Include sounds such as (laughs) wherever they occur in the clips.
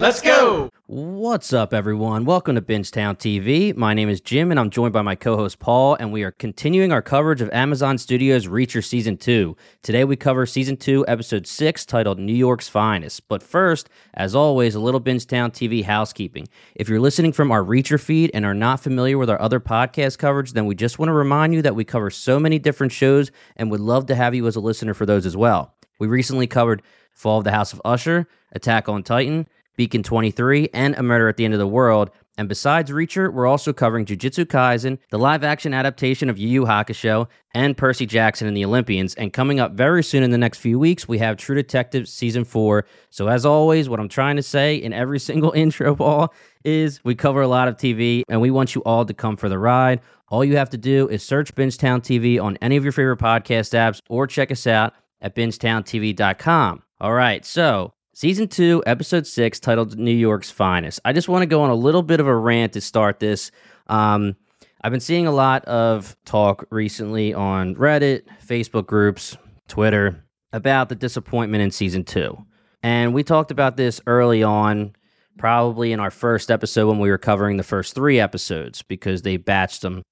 Let's go. What's up, everyone? Welcome to Bingetown TV. My name is Jim, and I'm joined by my co host Paul, and we are continuing our coverage of Amazon Studios' Reacher Season 2. Today, we cover Season 2, Episode 6, titled New York's Finest. But first, as always, a little Bingetown TV housekeeping. If you're listening from our Reacher feed and are not familiar with our other podcast coverage, then we just want to remind you that we cover so many different shows and would love to have you as a listener for those as well. We recently covered Fall of the House of Usher, Attack on Titan, Beacon 23, and A Murder at the End of the World. And besides Reacher, we're also covering Jujutsu Kaisen, the live action adaptation of Yu Yu Hakusho, and Percy Jackson and the Olympians. And coming up very soon in the next few weeks, we have True Detective Season 4. So, as always, what I'm trying to say in every (laughs) single intro, Paul, is we cover a lot of TV and we want you all to come for the ride. All you have to do is search Bingetown TV on any of your favorite podcast apps or check us out at bingetowntv.com. All right, so Season 2, Episode 6, titled New York's Finest. I just want to go on a little bit of a rant to start this. Um, I've been seeing a lot of talk recently on Reddit, Facebook groups, Twitter about the disappointment in Season 2. And we talked about this early on, probably in our first episode when we were covering the first three episodes because they batched them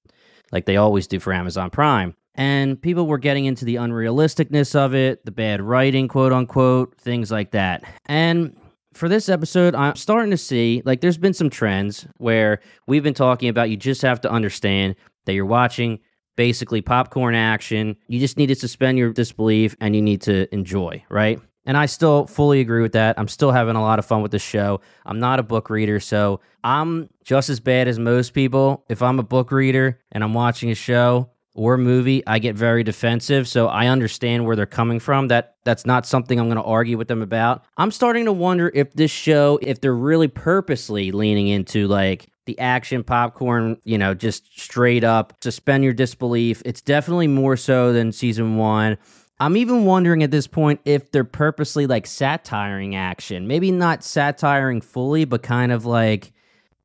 like they always do for Amazon Prime and people were getting into the unrealisticness of it, the bad writing, quote unquote, things like that. And for this episode, I'm starting to see like there's been some trends where we've been talking about you just have to understand that you're watching basically popcorn action. You just need to suspend your disbelief and you need to enjoy, right? And I still fully agree with that. I'm still having a lot of fun with the show. I'm not a book reader, so I'm just as bad as most people. If I'm a book reader and I'm watching a show, or movie, I get very defensive. So I understand where they're coming from. That that's not something I'm going to argue with them about. I'm starting to wonder if this show, if they're really purposely leaning into like the action popcorn, you know, just straight up suspend your disbelief. It's definitely more so than season one. I'm even wondering at this point if they're purposely like satiring action. Maybe not satiring fully, but kind of like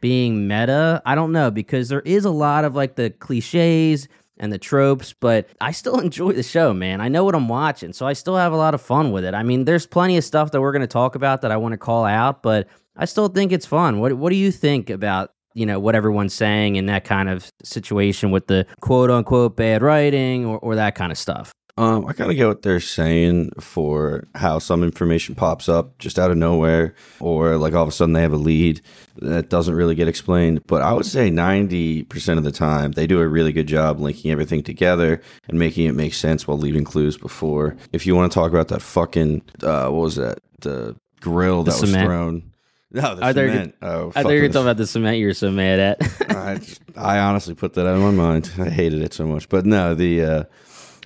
being meta. I don't know because there is a lot of like the cliches and the tropes, but I still (laughs) enjoy the show, man. I know what I'm watching, so I still have a lot of fun with it. I mean, there's plenty of stuff that we're going to talk about that I want to call out, but I still think it's fun. What what do you think about you know what everyone's saying in that kind of situation with the quote unquote bad writing or, or that kind of stuff? Um, I kind of get what they're saying for how some information pops up just out of nowhere, or like all of a sudden they have a lead that doesn't really get explained. But I would say 90% of the time they do a really good job linking everything together and making it make sense while leaving clues before. If you want to talk about that fucking, uh, what was that? The grill that was thrown. No, the I cement. oh, I thought you were talking about the cement you were so mad at. I, just, I honestly put that out of my mind. I hated it so much. But no, the uh,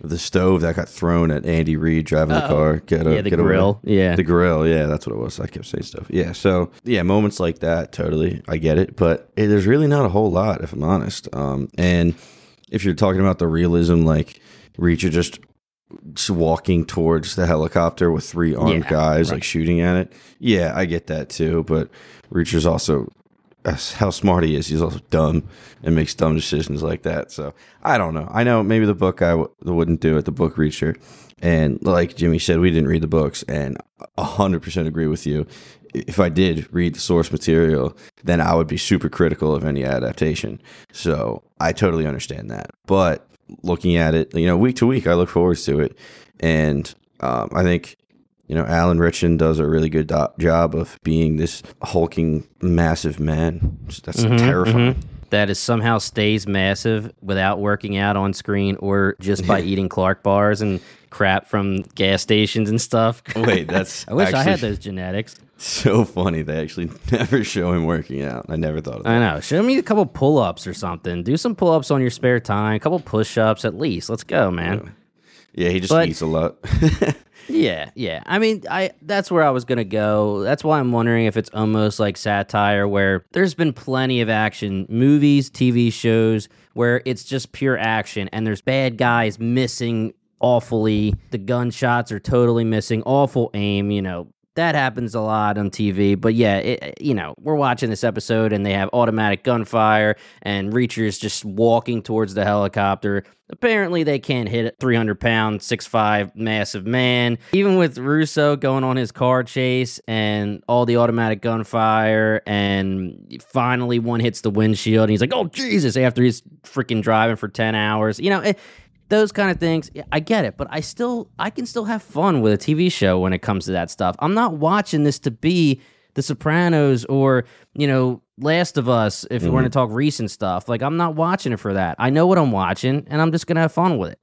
the stove that got thrown at Andy Reid driving Uh-oh. the car. Get a, yeah, the get grill. Away. Yeah, the grill. Yeah, that's what it was. I kept saying stuff. Yeah, so yeah, moments like that, totally, I get it. But it, there's really not a whole lot, if I'm honest. Um, and if you're talking about the realism, like Reacher just just walking towards the helicopter with three armed yeah, guys right. like shooting at it. Yeah, I get that too. But Reacher's also how smart he is. He's also dumb and makes dumb decisions like that. So I don't know. I know maybe the book I w- wouldn't do it, the book Reacher. And like Jimmy said, we didn't read the books, and hundred percent agree with you. If I did read the source material, then I would be super critical of any adaptation. So I totally understand that. But looking at it, you know, week to week, I look forward to it, and um, I think you know, Alan Ritchson does a really good do- job of being this hulking, massive man. That's mm-hmm, terrifying. Mm-hmm. That is somehow stays massive without working out on screen or just by (laughs) eating Clark bars and crap from gas stations and stuff. (laughs) Wait, that's. (laughs) I wish I had those genetics. So funny. They actually never show him working out. I never thought of that. I know. Show me a couple pull ups or something. Do some pull ups on your spare time, a couple push ups at least. Let's go, man. Yeah, he just but, eats a lot. Yeah, yeah. I mean, I that's where I was gonna go. That's why I'm wondering if it's almost like satire, where there's been plenty of action movies, TV shows, where it's just pure action, and there's bad guys missing awfully. The gunshots are totally missing, awful aim. You know, that happens a lot on TV. But yeah, it, you know, we're watching this episode and they have automatic gunfire and Reacher's just walking towards the helicopter. Apparently, they can't hit a 300 pound, 6'5 massive man. Even with Russo going on his car chase and all the automatic gunfire, and finally one hits the windshield, and he's like, oh, Jesus, after he's freaking driving for 10 hours. You know, it, those kind of things i get it but i still i can still have fun with a tv show when it comes to that stuff. I'm not watching this to be the sopranos or you know last of us if mm-hmm. we're going to talk recent stuff. Like i'm not watching it for that. I know what i'm watching and i'm just going to have fun with it.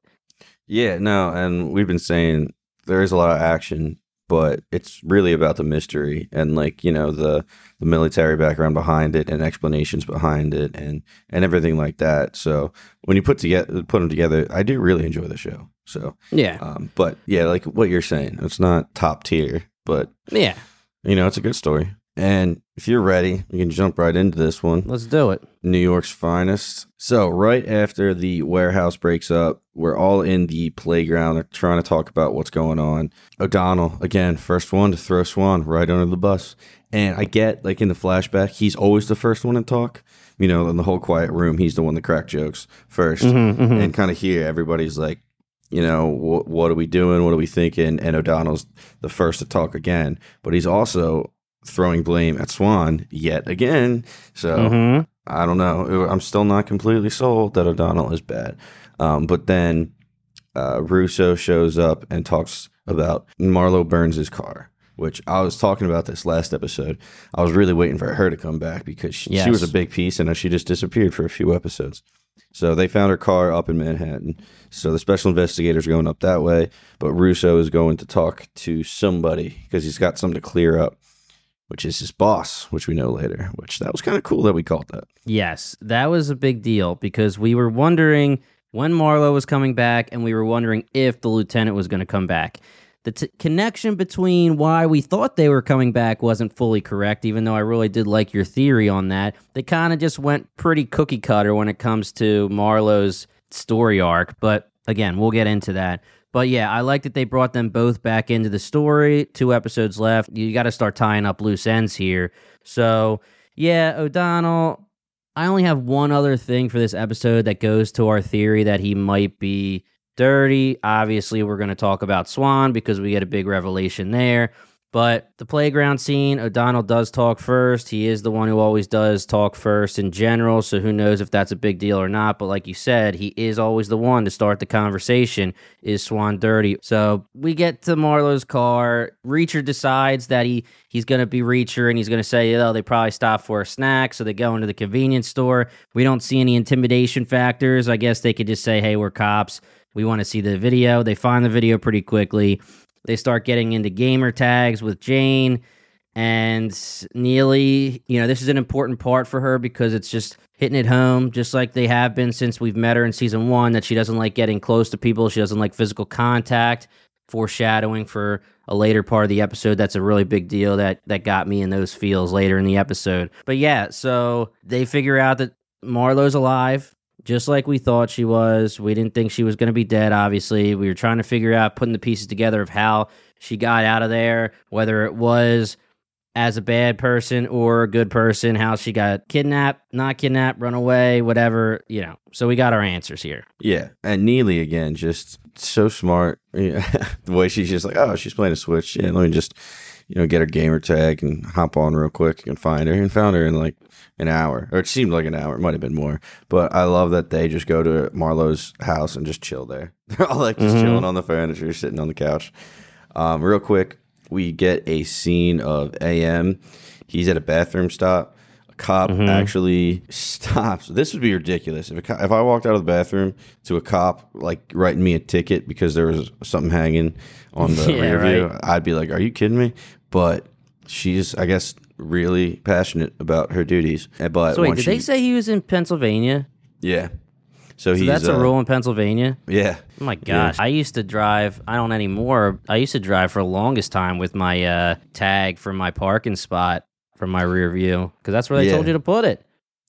Yeah no and we've been saying there is a lot of action but it's really about the mystery and like you know the the military background behind it and explanations behind it and and everything like that. So when you put together put them together i do really enjoy the show. So yeah. um, but yeah like what you're saying it's not top tier but yeah. you know it's a good story. And if you're ready, we can jump right into this one. Let's do it. New York's finest. So, right after the warehouse breaks up, we're all in the playground trying to talk about what's going on. O'Donnell, again, first one to throw Swan right under the bus. And I get, like in the flashback, he's always the first one to talk. You know, in the whole quiet room, he's the one that crack jokes 1st mm-hmm, mm-hmm. And kind of here, everybody's like, you know, what, what are we doing? What are we thinking? And O'Donnell's the first to talk again, but he's also throwing blame at Swan yet again. So mm-hmm. I don't know. I'm still not completely sold that O'Donnell is bad. Um, but then uh, Russo shows up and talks about Marlo Burns' car, which I was talking about this last episode. I was really waiting for her to come back because she, yes. she was a big piece and she just disappeared for a few episodes. So they found her car up in Manhattan. So the special investigators are going up that way, but Russo is going to talk to somebody because he's got something to clear up which is his boss, which we know later, which that was kind of cool that we called that. Yes, that was a big deal because we were wondering when Marlo was coming back and we were wondering if the lieutenant was going to come back. The t- connection between why we thought they were coming back wasn't fully correct, even though I really did like your theory on that. They kind of just went pretty cookie cutter when it comes to Marlo's story arc, but again, we'll get into that. But yeah, I like that they brought them both back into the story. Two episodes left. You got to start tying up loose ends here. So, yeah, O'Donnell, I only have one other thing for this episode that goes to our theory that he might be dirty. Obviously, we're going to talk about Swan because we get a big revelation there. But the playground scene, O'Donnell does talk first. He is the one who always does talk first in general. So who knows if that's a big deal or not. But like you said, he is always the one to start the conversation. Is Swan dirty? So we get to Marlo's car. Reacher decides that he he's going to be Reacher and he's going to say, oh, they probably stopped for a snack. So they go into the convenience store. We don't see any intimidation factors. I guess they could just say, hey, we're cops. We want to see the video. They find the video pretty quickly. They start getting into gamer tags with Jane and Neagley. You know, this is an important part for her because it's just hitting it home, just like they have been since we've met her in season one, that she doesn't like getting close to people. She doesn't like physical contact, foreshadowing for a later part of the episode. That's a really big deal that, that got me in those feels later in the episode. But yeah, so they figure out that Marlo's alive just like we thought she was. We didn't think she was going to be dead, obviously. We were trying to figure out, putting the pieces together of how she got out of there, whether it was as a bad person or a good person, how she got kidnapped, not kidnapped, run away, whatever, you know. So we got our answers here. Yeah. And Neagley, again, just so smart. (laughs) the way she's just like, oh, she's playing a Switch. Yeah, let me just, you know, get her gamer tag and hop on real quick and find her. And found her in like an hour, or it seemed like an hour. It might have been more, but I love that they just go to Marlo's house and just chill there. (laughs) They're all like just mm-hmm. chilling on the furniture, sitting on the couch. Um, real quick, we get a scene of AM. He's at a bathroom stop. Cop mm-hmm. actually (laughs) stops. This would be ridiculous if co- if I walked out of the bathroom to a cop like writing me a ticket because there was something hanging on the (laughs) yeah, rear view. Right. I'd be like, "Are you kidding me?" But she's, I guess, really passionate about her duties. Uh, but so wait, did she, they say he was in Pennsylvania? Yeah. So, so he's that's uh, a rule in Pennsylvania. Yeah. Oh my gosh, yeah. I used to drive. I don't anymore. I used to drive for the longest time with my uh, tag for my parking spot from my rear view because that's where they yeah. told you to put it.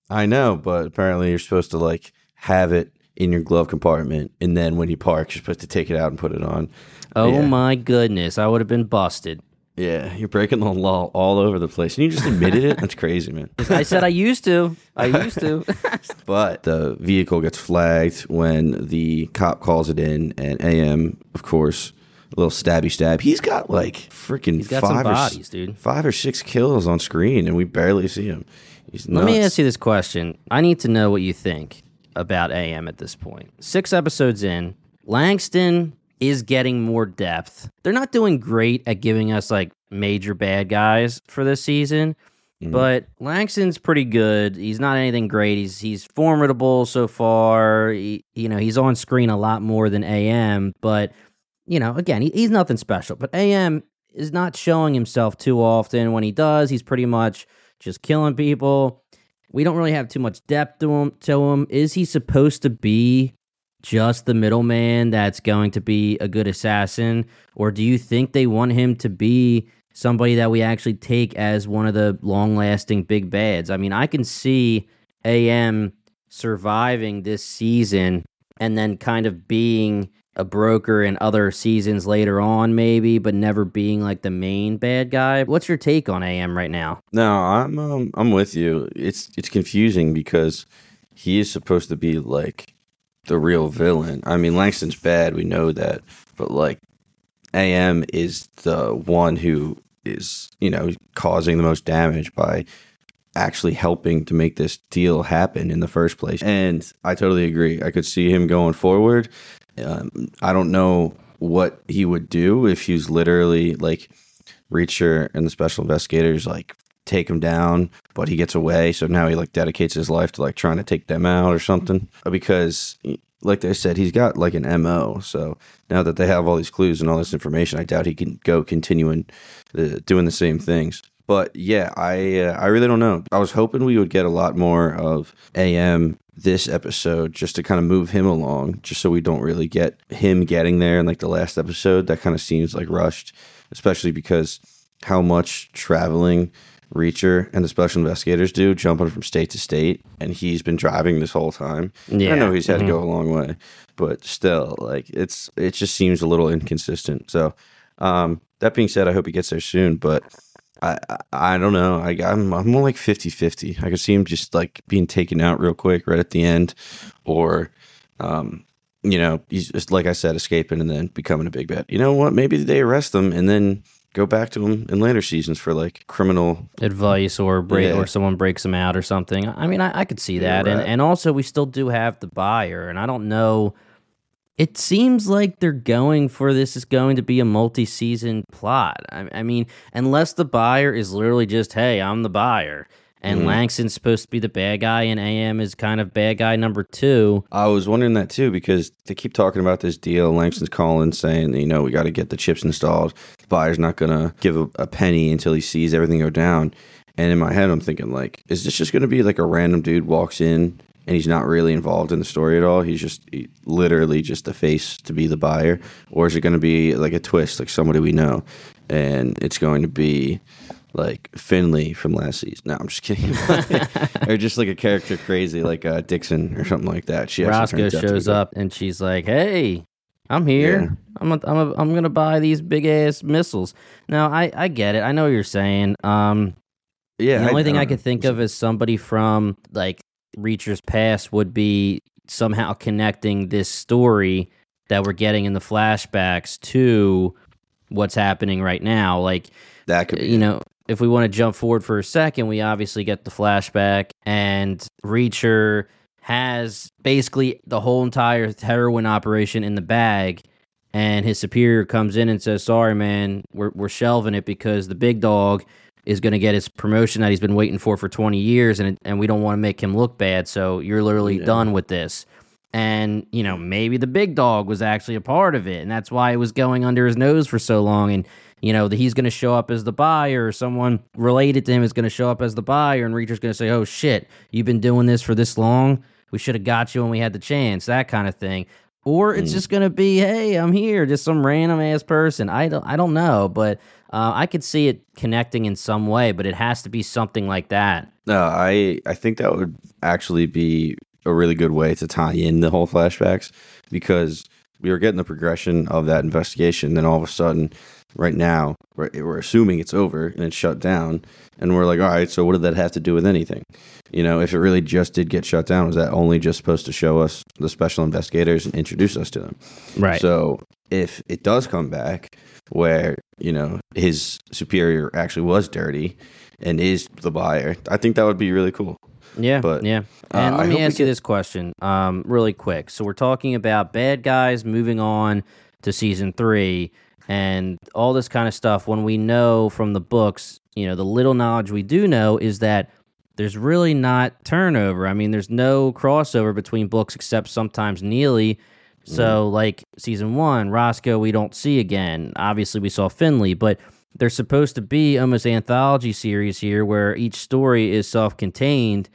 I know, but apparently you're supposed to like have it in your glove compartment, and then when you park, you're supposed to take it out and put it on. Oh yeah. my goodness, I would have been busted. Yeah, you're breaking the law all over the place. And you just admitted it? That's crazy, man. (laughs) I said I used to. I used to. (laughs) (laughs) But the vehicle gets flagged when the cop calls it in, and AM, of course, a little stabby stab. He's got like freaking He's got five some or bodies, dude. five or six kills on screen, and we barely see him. He's Let me ask you this question. I need to know what you think about AM at this point. Six episodes in, Langston is getting more depth. They're not doing great at giving us like major bad guys for this season, mm-hmm. but Langston's pretty good. He's not anything great. He's he's formidable so far. He, you know, he's on screen a lot more than AM, but you know, again, he, he's nothing special. But AM is not showing himself too often. When he does, he's pretty much just killing people. We don't really have too much depth to him. To him, is he supposed to be just the middleman that's going to be a good assassin, or do you think they want him to be somebody that we actually take as one of the long-lasting big bads? I mean, I can see AM surviving this season and then kind of being a broker in other seasons later on, maybe, but never being like the main bad guy. What's your take on AM right now? No, I'm um, I'm with you. It's it's confusing because he is supposed to be like the real villain. I mean, Langston's bad, we know that, but like AM is the one who is, you know, causing the most damage by actually helping to make this deal happen in the first place. And I totally agree. I could see him going forward. Um, I don't know what he would do if he's literally like Reacher and the special investigators like take him down, but he gets away. So now he like dedicates his life to like trying to take them out or something. Because, like they said, he's got like an mo. So now that they have all these clues and all this information, I doubt he can go continuing uh, doing the same things. But yeah, I uh, I really don't know. I was hoping we would get a lot more of AM this episode just to kind of move him along, just so we don't really get him getting there in like the last episode. That kind of seems like rushed, especially because how much traveling Reacher and the special investigators do, jumping from state to state, and he's been driving this whole time. Yeah. I know he's had to go a long way, but still, like it's it just seems a little inconsistent. So, um, that being said, I hope he gets there soon, but. I, I don't know. I, I'm I'm more like 50-50. I could see him just like being taken out real quick right at the end, or, um, you know, he's just like I said, escaping and then becoming a big bet. You know what? Maybe they arrest him and then go back to him in later seasons for like criminal. advice or break Yeah. or someone breaks him out or something. I mean, I, I could see that, and and also we still do have the buyer, and I don't know. It seems like they're going for this is going to be a multi-season plot. I, I mean, unless the buyer is literally just, "Hey, I'm the buyer," and Mhm. Langston's supposed to be the bad guy, and AM is kind of bad guy number two. I was wondering that too because they keep talking about this deal. Langston's calling saying, you know, we got to get the chips installed. The buyer's not gonna give a, a penny until he sees everything go down. And in my head, I'm thinking like, is this just gonna be like a random dude walks in and he's not really involved in the story at all? He's just he- literally just the face to be the buyer, or is it gonna be like a twist, like somebody we know, and it's going to be like Finlay from last season. No, I'm just kidding. (laughs) or just like a character crazy, like uh, Dixon or something like that. She Roscoe turns out to be shows up, and she's like, "Hey, I'm here. Yeah. I'm a, I'm a, I'm gonna buy these big ass missiles." Now, I I get it. I know what you're saying. Um, Yeah, the only thing I could think of is somebody from like Reacher's past would be somehow connecting this story that we're getting in the flashbacks to what's happening right now. Like, that could be. you know, if we want to jump forward for a second, we obviously get the flashback, and Reacher has basically the whole entire heroin operation in the bag. And his superior comes in and says, "Sorry, man, we're we're shelving it because the big dog is going to get his promotion that he's been waiting for for 20 years, and and we don't want to make him look bad. So you're literally Yeah. done with this." And you know, maybe the big dog was actually a part of it, and that's why it was going under his nose for so long. And you know that he's going to show up as the buyer, or someone related to him is going to show up as the buyer, and Reacher's going to say, "Oh shit, you've been doing this for this long. We should have got you when we had the chance." That kind of thing. Or it's Mm. just going to be, "Hey, I'm here," just some random ass person. I don't, I don't know, but uh, I could see it connecting in some way. But it has to be something like that. No, I I think that would actually be a really good way to tie in the whole flashbacks because we were getting the progression of that investigation. Then all of a sudden, right now we're, we're assuming it's over and it's shut down and we're like all right so what did that have to do with anything you know if it really just did get shut down was that only just supposed to show us the special investigators and introduce us to them Right. so if it does come back where you know his superior actually was dirty and is the buyer i think that would be really cool Yeah, But, yeah. uh, And I let me hope ask you this question, um, really quick. So we're talking about bad guys moving on to season three, and all this kind of stuff. When we know from the books, you know, the little knowledge we do know is that there's really not turnover. I mean, there's no crossover between books except sometimes Neagley. So, mm-hmm. like season one, Roscoe, we don't see again. Obviously, we saw Finlay, but there's supposed to be almost anthology series here where each story is self-contained.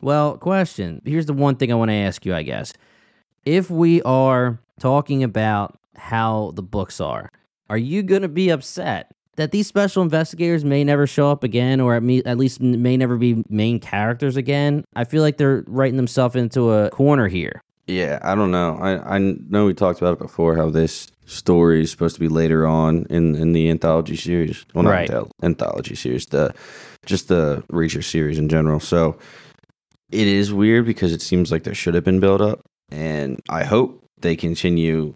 Well, question. Here's the one thing I want to ask you, I guess. If we are talking about how the books are, are you going to be upset that these special investigators may never show up again or at, me, at least may never be main characters again? I feel like they're writing themselves into a corner here. Yeah, I don't know. I, I know we talked about it before how this story is supposed to be later on in, in the anthology series. Well, not Right. anthol- anthology series, the just the Reacher series in general. So it is weird because it seems like there should have been build up, and I hope they continue.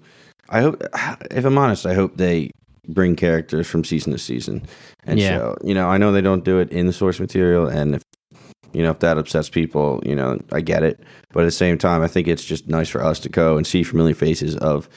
I hope, if I'm honest, I hope they bring characters from season to season and Yeah. show. You know, I know they don't do it in the source material, and if you know if that upsets people, you know, I get it. But at the same time, I think it's just nice for us to go and see familiar faces of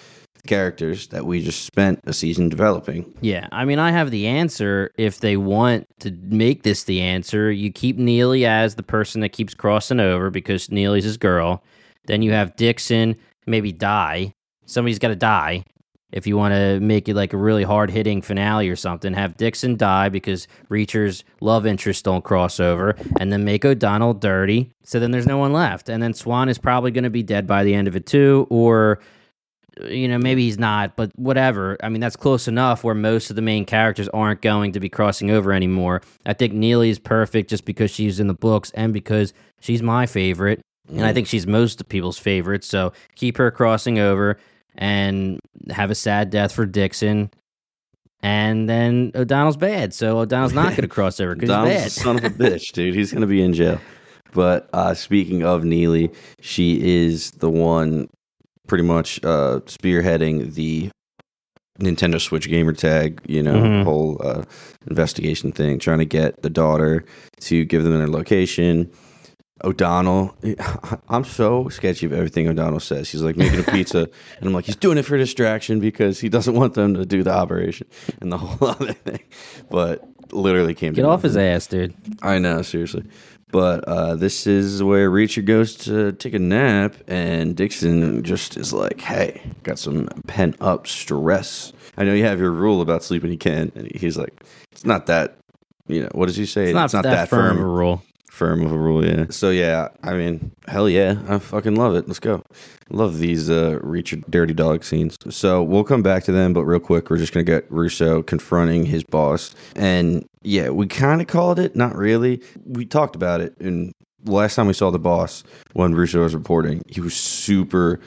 characters that we just spent a season developing. Yeah, I mean, I have the answer. If they want to make this the answer, you keep Neagley as the person that keeps crossing over because Neagley's his girl. Then you have Dixon maybe die. Somebody's got to die. If you want to make it like a really hard hitting finale or something, have Dixon die because Reacher's love interests don't cross over, and then make O'Donnell dirty. So then there's no one left. And then Swan is probably going to be dead by the end of it too, or you know, maybe he's not, but whatever. I mean, that's close enough where most of the main characters aren't going to be crossing over anymore. I think Neagley is perfect just because she's in the books and because she's my favorite. And I mm. think she's most of people's favorite. So keep her crossing over and have a sad death for Dixon. And then O'Donnell's bad. So O'Donnell's not going (laughs) to cross over because he's a bad. son of a bitch, (laughs) dude. He's gonna be in jail. But uh, speaking of Neagley, she is the one pretty much uh, spearheading the Nintendo Switch gamer tag, you know, Mhm. whole uh, investigation thing, trying to get the daughter to give them their location. O'Donnell, (laughs) I'm so sketchy of everything O'Donnell says. He's like making a pizza, (laughs) and I'm like, he's doing it for distraction because he doesn't want them to do the operation and the whole (laughs) other thing. But literally came to Get off his ass, dude. I know, seriously. But uh, this is where Reacher goes to take a nap, and Dixon just is like, "Hey, got some pent up stress. I know you have your rule about sleeping you can." And he's like, "It's not that, you know. What does he say? It's not, that, firm, of a rule. Firm of a rule, yeah. So yeah, I mean, hell yeah, I fucking love it. Let's go. Love these uh Reacher dirty dog scenes. So we'll come back to them, but real quick, we're just gonna get Russo confronting his boss, and yeah, we kind of called it, not really. We talked about it, and last time we saw the boss when Russo was reporting, he was super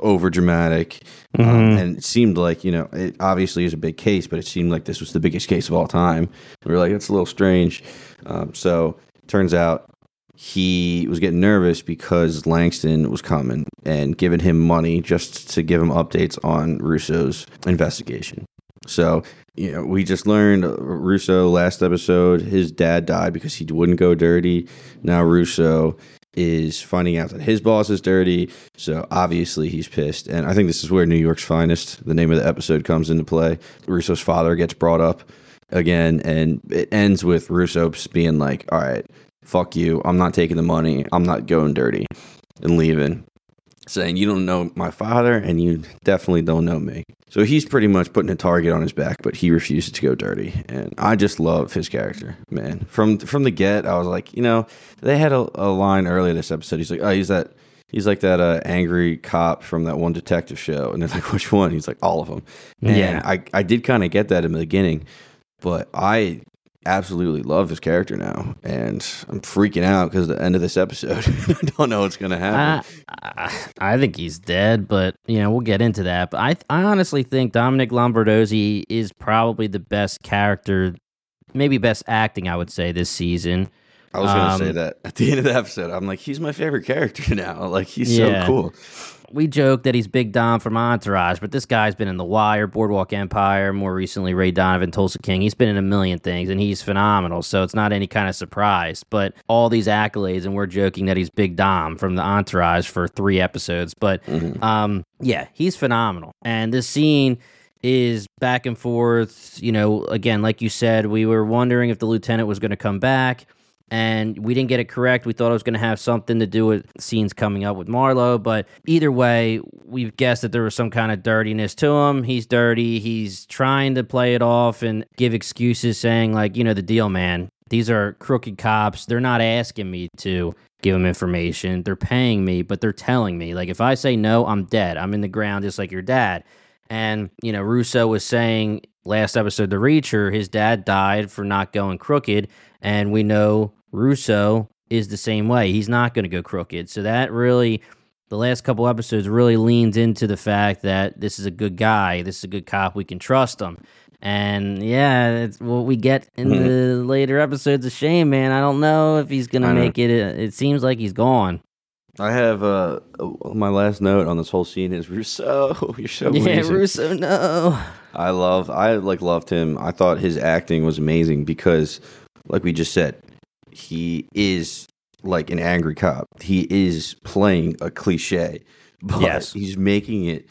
over dramatic um, Mhm. and it seemed like you know it obviously is a big case but it seemed like this was the biggest case of all time we were like that's a little strange um, so turns out he was getting nervous because langston was coming and giving him money just to give him updates on russo's investigation so you know we just learned uh, russo last episode his dad died because he wouldn't go dirty now russo is finding out that his boss is dirty so obviously he's pissed. And I think this is where New York's finest, the name of the episode, comes into play. Russo's father gets brought up again, and it ends with Russo being like, all right, fuck you. I'm not taking the money. I'm not going dirty and leaving. Saying, you don't know my father, and you definitely don't know me. So he's pretty much putting a target on his back, but he refuses to go dirty. And I just love his character, man. From from the get, I was like, you know, they had a, a line earlier this episode. He's like, oh, he's that He's like that uh, angry cop from that one detective show, and they're like, "Which one?" He's like, "All of them." And Yeah. I I did kind of get that in the beginning, but I absolutely love his character now, and I'm freaking out because the end of this episode, (laughs) I don't know what's gonna happen. I, I think he's dead, but you know we'll get into that. But I I honestly think Dominic Lombardozzi is probably the best character, maybe best acting. I would say this season. I was gonna say Um, that at the end of the episode. I'm like, he's my favorite character (laughs) now. Like he's Yeah. so cool. We joke that he's Big Dom from Entourage, but this guy's been in The Wire, Boardwalk Empire, more recently Ray Donovan, Tulsa King. He's been in a million things, and he's phenomenal. So it's not any kind of surprise. But all these accolades, and we're joking that he's Big Dom from the Entourage for three episodes. But um, yeah, he's phenomenal. And this scene is back and forth. You know, again, like you said, we were wondering if the lieutenant was going to come back and we didn't get it correct. We thought it was going to have something to do with scenes coming up with Marlo, but either way, we've guessed that there was some kind of dirtiness to him. He's dirty. He's trying to play it off and give excuses, saying like, you know, the deal, man. These are crooked cops. They're not asking me to give them information. They're paying me, but they're telling me. Like if I say no, I'm dead. I'm in the ground just like your dad. And, you know, Russo was saying last episode, The Reacher, his dad died for not going crooked. And we know Russo is the same way. He's not going to go crooked. So that really, the last couple episodes really leans into the fact that this is a good guy. This is a good cop. We can trust him. And yeah, it's what we get in the later episodes. A shame, man. I don't know if he's going to know. make it. It seems like he's gone. I have uh my last note on this whole scene is Russo. (laughs) You're so Yeah, amazing. Russo, no. I love I like loved him. I thought his acting was amazing because like we just said, he is like an angry cop. He is playing a cliche, (laughs) but Yes. he's making it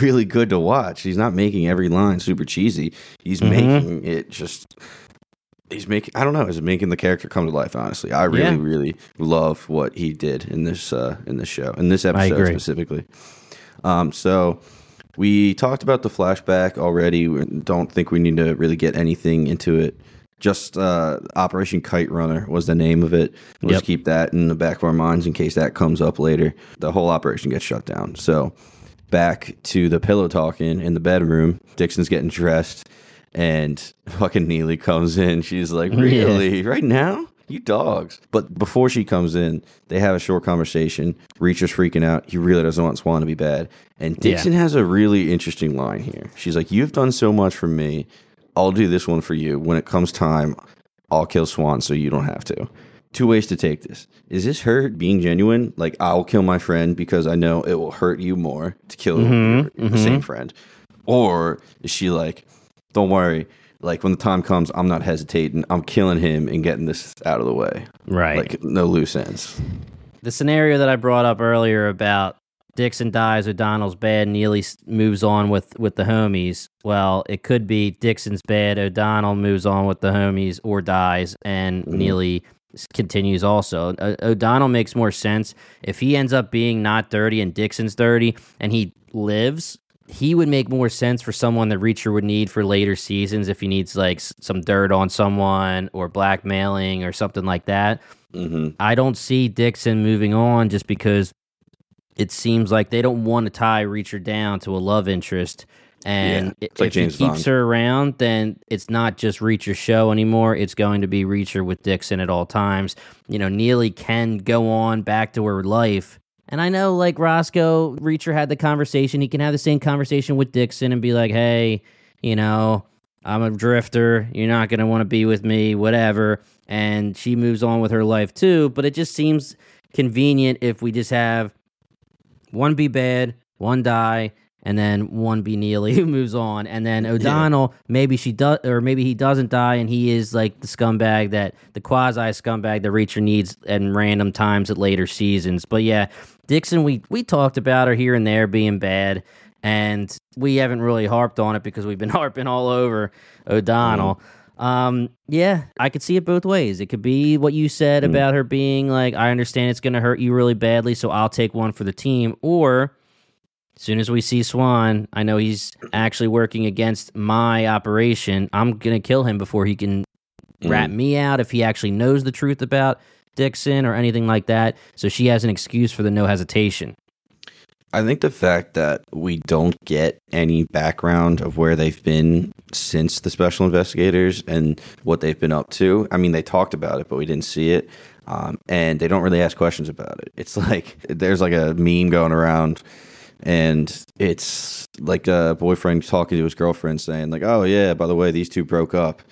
really good to watch. He's not making every line super cheesy. He's Mhm. making it just he's making I don't know, is making the character come to life, honestly. I really, Yeah. really love what he did in this uh in this show, in this episode specifically. Um so we talked about the flashback already. We don't think we need to really get anything into it. Just uh, Operation Kite Runner was the name of it. Let's Yep. keep that in the back of our minds in case that comes up later. The whole operation gets shut down. So back to the pillow talking in the bedroom. Dixon's getting dressed, and fucking Neagley comes in. She's like, Yeah. "Really? Right now? You dogs!" But before she comes in, they have a short conversation. Reacher's freaking out. He really doesn't want Swan to be bad. And Yeah. Dixon has a really interesting line here. She's like, "You've done so much for me. I'll do this one for you. When it comes time, I'll kill Swan so you don't have to." Two ways to take this. Is this her being genuine? Like, I'll kill my friend because I know it will hurt you more to kill Mhm, your- the same friend. Or is she like, don't worry, like when the time comes, I'm not hesitating. I'm killing him and getting this out of the way. Right. Like, no loose ends. the scenario that I brought up earlier about Dixon dies, O'Donnell's bad, Neagley moves on with with the homies. Well, it could be Dixon's bad, O'Donnell moves on with the homies or dies, and Neely continues also. O- O'Donnell makes more sense if he ends up being not dirty and Dixon's dirty, and he lives. He would make more sense for someone that Reacher would need for later seasons if he needs like s- some dirt on someone or blackmailing or something like that. hmm I don't see Dixon moving on just because it seems like they don't want to tie Reacher down to a love interest. And Yeah, like if he keeps Bond. her around, then it's not just Reacher's show anymore. It's going to be Reacher with Dixon at all times. You know, Neagley can go on back to her life. And I know, like Roscoe, Reacher had the conversation. He can have the same conversation with Dixon and be like, hey, you know, I'm a drifter. You're not going to want to be with me, whatever. And she moves on with her life too. But it just seems convenient if we just have one be bad, one die, and then one be Neagley (laughs) who moves on. And then O'Donnell, maybe she does, or maybe he doesn't die and he is like the scumbag that, the quasi scumbag that Reacher needs at random times at later seasons. But yeah, Dixon, we, we talked about her here and there being bad. And we haven't really harped on it because we've been (laughs) harping all over O'Donnell. Mm-hmm. Um, yeah, I could see it both ways. It could be what you said about her being like, I understand it's going to hurt you really badly, so I'll take one for the team. Or as soon as we see Swan, I know he's actually working against my operation. I'm going to kill him before he can rat me out if he actually knows the truth about Dixon or anything like that. So she has an excuse for the no hesitation. I think the fact that we don't get any background of where they've been since the special investigators and what they've been up to. I mean, they talked about it, but we didn't see it. Um, and they don't really ask questions about it. It's (laughs) like there's like a meme going around, and it's like a boyfriend talking to his girlfriend saying like, "Oh yeah, by the way, these two broke up."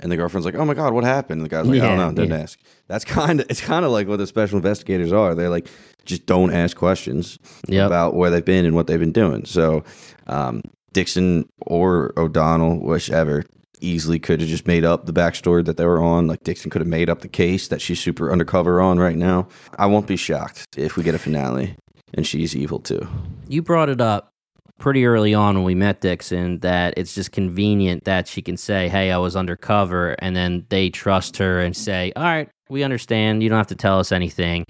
And the girlfriend's like, "Oh my god, what happened?" And the guy's like, "I don't know, didn't yeah. ask." That's (laughs) kind of it's kind of like what the special investigators are. They're like, just don't ask questions Yep. about where they've been and what they've been doing. So, um, Dixon or O'Donnell, whichever, easily could have just made up the backstory that they were on. Like Dixon could have made up the case that she's super undercover on right now. I won't be shocked if we get a finale and she's evil too. You brought it up pretty early on when we met Dixon that it's just convenient that she can say, Hey, I was undercover. And then they trust her and say, All right, we understand. You don't have to tell us anything.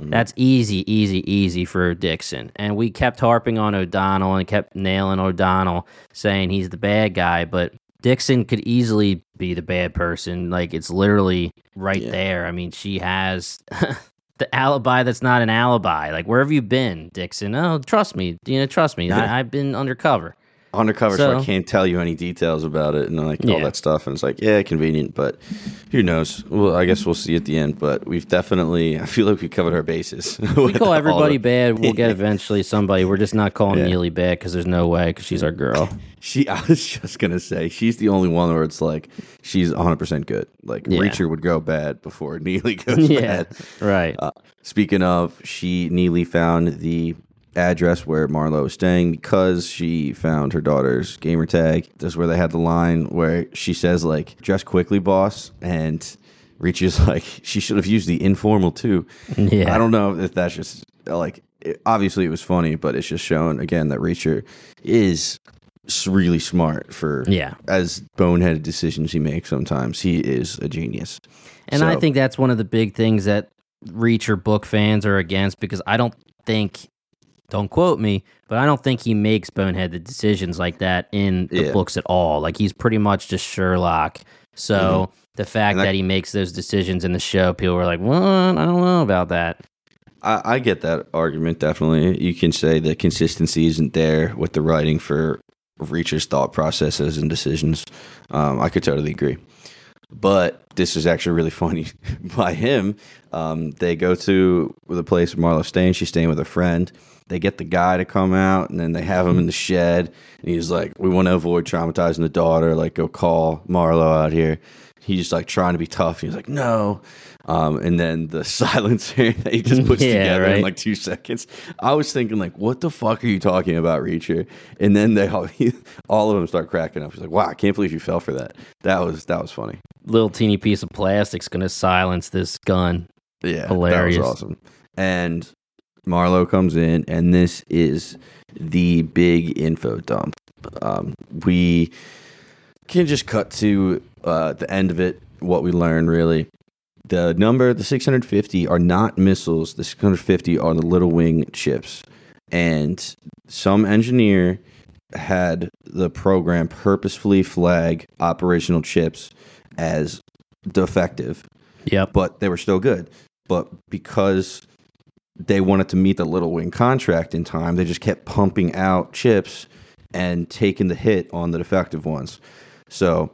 Mhm. That's easy, easy, easy for Dixon. And we kept harping on O'Donnell and kept nailing O'Donnell, saying he's the bad guy. But Dixon could easily be the bad person. Like, it's literally right Yeah. there. I mean, she has. (laughs) The alibi that's not an alibi. Like, where have you been, Dixon? Oh, trust me. You know, trust me. Yeah. I, I've been undercover. Undercover, so, I can't tell you any details about it and like all that stuff. And it's like, yeah, convenient, but who knows? Well, I guess we'll see at the end. But we've definitely, I feel like we covered our bases. (laughs) We call everybody bad. We'll get (laughs) eventually somebody. We're just not calling Yeah. Neagley bad because there's no way because she's our girl. (laughs) She, I was just gonna say, she's the only one where it's like she's 100 percent good. Like Yeah. Reacher would go bad before Neagley goes yeah, bad. right. Uh, speaking of, she Neagley found the address where Marlo was staying because she found her daughter's gamer tag. This is where they had the line where she says like "dress quickly, boss," and Reacher's (laughs) like she should have used the informal too. yeah, I don't know if that's just like it, obviously it was funny, but it's just showing again that Reacher is really smart for Yeah. as boneheaded decisions he makes. Sometimes he is a genius. And I think that's one of the big things that Reacher book fans are against because I don't think, don't quote me, but I don't think he makes boneheaded decisions like that in the Yeah. books at all. Like he's pretty much just Sherlock. So the fact that- that, he makes those decisions in the show, people are like, what? I don't know about that. I, I get that argument definitely. You can say the consistency isn't there with the writing for Reacher's thought processes and decisions. Um, I could totally agree. But this is actually really (laughs) funny by him. Um, they go to the place Marlo's staying. She's staying with a friend. They get the guy to come out, and then they have him in the shed. And he's like, "We want to avoid traumatizing the daughter. Like, go call Marlo out here." He's just like trying to be tough. He's like, "No." Um, and then the (laughs) silencer that he just puts Yeah, together in like two seconds. I was thinking, like, what the fuck are you talking about, Reacher? And then they all, (laughs) all of them start cracking up. He's like, wow, I can't believe you fell for that. That was that was funny. Little teeny piece of plastic's going to silence this gun. Yeah, Hilarious. That was awesome. And Marlo comes in, and this is the big info dump. Um, we can just cut to uh, the end of it. What we learn really. The number, the 650, are not missiles. The 650 are the little wing chips. And some engineer had the program purposefully flag operational chips as defective Yep. but they were still good. But because they wanted to meet the Little Wing contract in time, they just kept pumping out chips and taking the hit on the defective ones. So,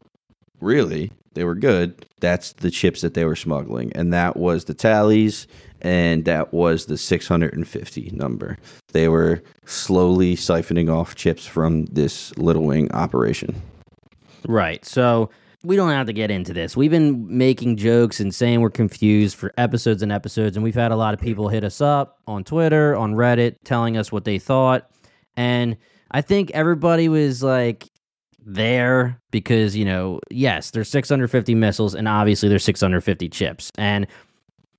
really, they were good. That's the chips that they were smuggling. And that was the tallies, and that was the 650 number. They were slowly siphoning off chips from this Little Wing operation. Right. So we don't have to get into this. We've been making jokes and saying we're confused for episodes and episodes, and we've had a lot of people hit us up on Twitter, on Reddit, telling us what they thought. And I think everybody was like there because, you know, yes, there's 650 missiles, and obviously there's 650 chips. And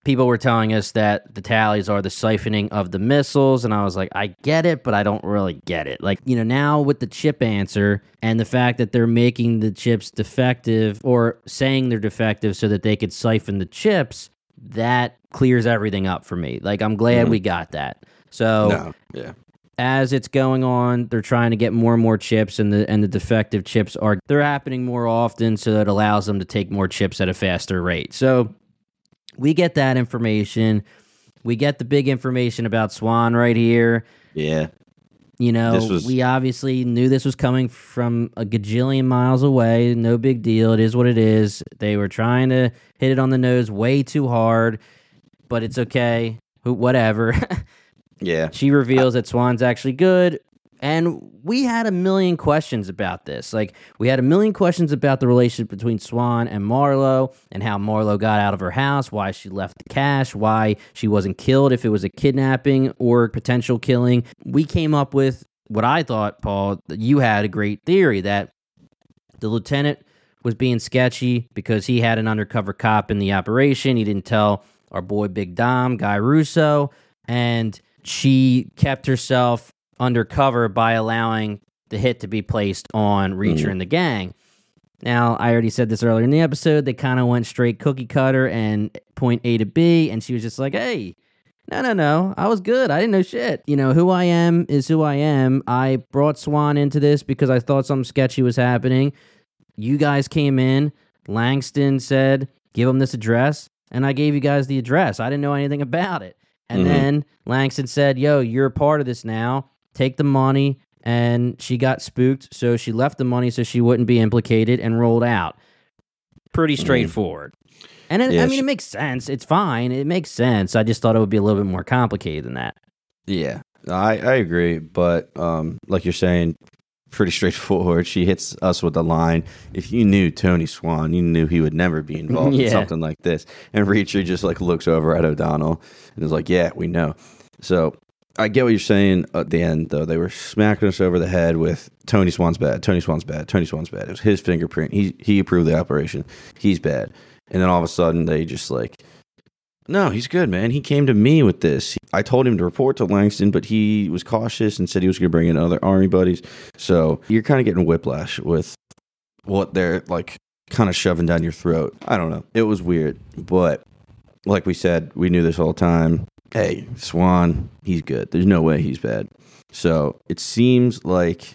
people were telling us that the tallies are the siphoning of the missiles and i was like i get it but i don't really get it like you know now with the chip answer and the fact that they're making the chips defective or saying they're defective so that they could siphon the chips that clears everything up for me like i'm glad Mhm. we got that so No, yeah. as it's going on, they're trying to get more and more chips, and the and the defective chips are they're happening more often, so that allows them to take more chips at a faster rate. So we get that information. We get the big information about Swan right here. Yeah. You know, was- we obviously knew this was coming from a gajillion miles away. No big deal. It is what it is. They were trying to hit it on the nose way too hard, but it's okay. Who- Whatever. (laughs) Yeah. she reveals that Swan's actually good. And we had a million questions about this. Like, we had a million questions about the relationship between Swan and Marlo and how Marlo got out of her house, why she left the cash, why she wasn't killed, if it was a kidnapping or potential killing. We came up with what I thought, Paul, you had a great theory that the lieutenant was being sketchy because he had an undercover cop in the operation. He didn't tell our boy Big Dom, Guy Russo, and she kept herself undercover by allowing the hit to be placed on Reacher and the gang. Now, I already said this earlier in the episode. They kind of went straight cookie cutter and point A to B, and she was just like, hey, no, no, no. I was good. I didn't know shit. You know, who I am is who I am. I brought Swan into this because I thought something sketchy was happening. You guys came in. Langston said, give him this address. And I gave you guys the address. I didn't know anything about it. And Mhm. then Langston said, yo, you're a part of this now. Take the money. And she got spooked. So she left the money so she wouldn't be implicated and rolled out. Pretty straightforward. And it, Yeah, I mean, she- it makes sense. It's fine. It makes sense. I just thought it would be a little bit more complicated than that. Yeah. I, I agree. But um, like you're saying, pretty (laughs) straightforward. She hits us with the line if you knew Tony Swan, you knew he would never be (laughs) involved Yeah. in something like this. And Reacher just like looks over at O'Donnell and is like, Yeah, we know. So I get what you're saying at the end, though. They were smacking us over the head with Tony Swan's bad, Tony Swan's bad, Tony Swan's bad. It was his fingerprint. He he approved the operation. He's bad. And then all of a sudden they just like no, he's good, man. He came to me with this. I told him to report to Langston, but he was cautious and said he was going to bring in other army buddies. So you're kind of getting whiplash with what they're like kind of shoving down your throat. I don't know. It was weird, but like we said, we knew this the time. Hey, Swan, he's good. There's no way he's bad. So it seems like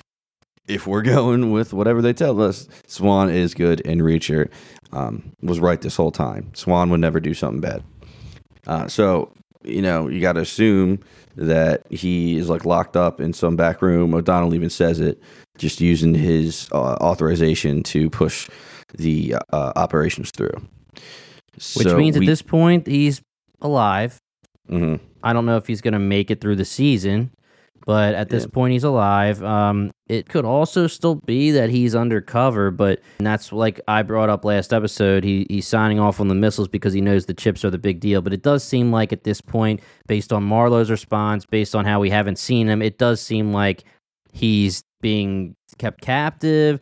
if we're (laughs) going with whatever they tell us, Swan is good and Reacher um, was right this whole time. Swan would never do something bad. Uh, so you know you got to assume that he is like locked up in some back room. O'Donnell even says it, just using his uh, authorization to push the uh, operations through. Which means at this point, he's alive. Hmm I don't know if he's going to make it through the season, but at this Yeah. point, he's alive. Um, it could also still be that he's undercover, but that's like I brought up last episode. He he's signing off on the missiles because he knows the chips are the big deal. But it does seem like at this point, based on Marlo's response, based on how we haven't seen him, it does seem like he's being kept captive,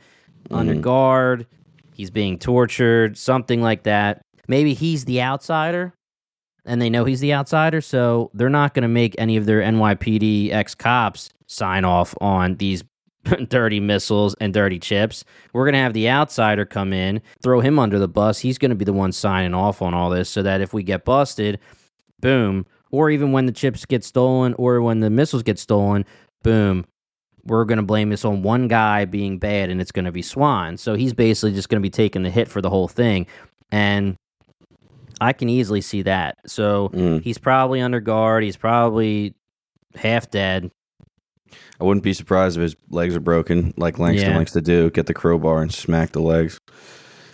under Mhm. guard. He's being tortured, something like that. Maybe he's the outsider and they know he's the outsider, so they're not going to make any of their NYPD ex cops sign off on these (laughs) dirty missiles and dirty chips. We're going to have the outsider come in, throw him under the bus. He's going to be the one signing off on all this so that if we get busted, boom, or even when the chips get stolen or when the missiles get stolen, boom, we're going to blame this on one guy being bad and it's going to be Swan. So he's basically just going to be taking the hit for the whole thing. And I can easily see that. So Mm. he's probably under guard. He's probably half dead. I wouldn't be surprised if his legs are broken, like Langston Yeah. likes to do. Get the crowbar and smack the legs.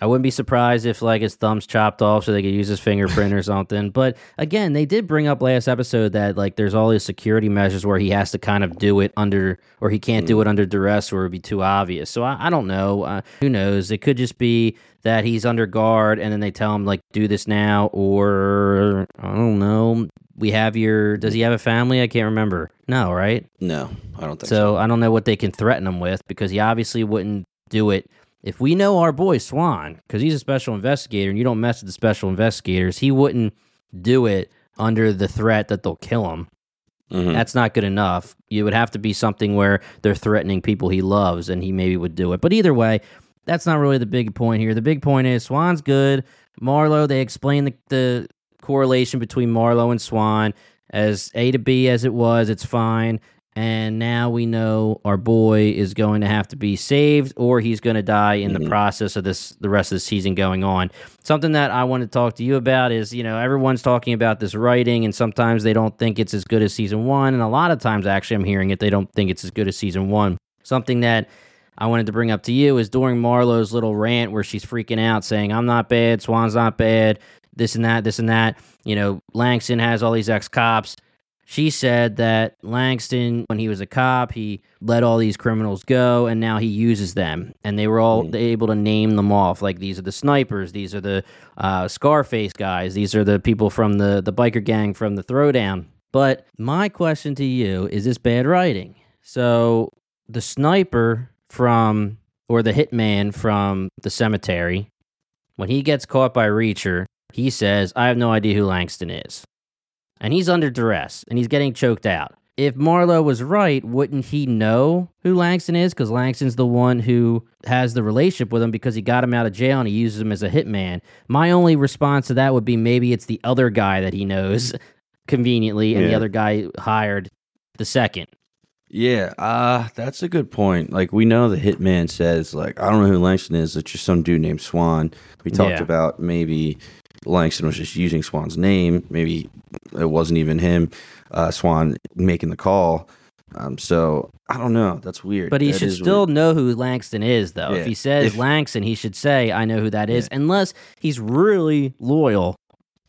I wouldn't be surprised if like his thumbs chopped off so they could use his fingerprint or (laughs) something. But again, they did bring up last episode that like there's all these security measures where he has to kind of do it under or he can't do it under duress or it'd be too obvious. So I, I don't know. Uh, who knows? It could just be that he's under guard and then they tell him like do this now or I don't know. We have your does he have a family? I can't remember. No, right? No, I don't think so. So I don't know what they can threaten him with because he obviously wouldn't do it. If we know our boy Swan, because he's a special investigator and you don't mess with the special investigators, he wouldn't do it under the threat that they'll kill him. Mhm. That's not good enough. You would have to be something where they're threatening people he loves and he maybe would do it. But either way, that's not really the big point here. The big point is Swan's good. Marlo, they explain the, the correlation between Marlo and Swan as A to B as it was, it's fine. and now we know our boy is going to have to be saved or he's going to die in Mhm. the process of this the rest of the season going on something that i want to talk to you about is you know everyone's talking about this writing and sometimes they don't think it's as good as season one and a lot of times actually i'm hearing it they don't think it's as good as season one something that I wanted to bring up to you is during Marlo's little rant where she's freaking out saying, I'm not bad, Swan's not bad, this and that, this and that. You know, Langston has all these ex cops. She said that Langston, when he was a cop, he let all these criminals go and now he uses them. And they were all Mhm. able to name them off. Like these are the snipers, these are the uh, Scarface guys, these are the people from the, the biker gang from the throwdown. But my question to you is this bad writing? So the sniper from or the hitman from the cemetery when he gets caught by reacher he says i have no idea who langston is. And he's under duress and he's getting choked out. If Marlo was right wouldn't he know who langston is? Because langston's the one who has the relationship with him because he got him out of jail and he uses him as a hitman. My only response to that would be maybe it's the other guy that he knows (laughs) conveniently and the other guy hired the second Yeah, uh, that's a good point. Like we know the hitman says, like, I don't know who Langston is. It's just some dude named Swan. We talked Yeah. about maybe Langston was just using Swan's name. Maybe it wasn't even him, uh, Swan making the call. Um, so I don't know. That's weird. But he That should still weird. know who Langston is, though. If he says If- Langston, he should say, I know who that is, unless he's really loyal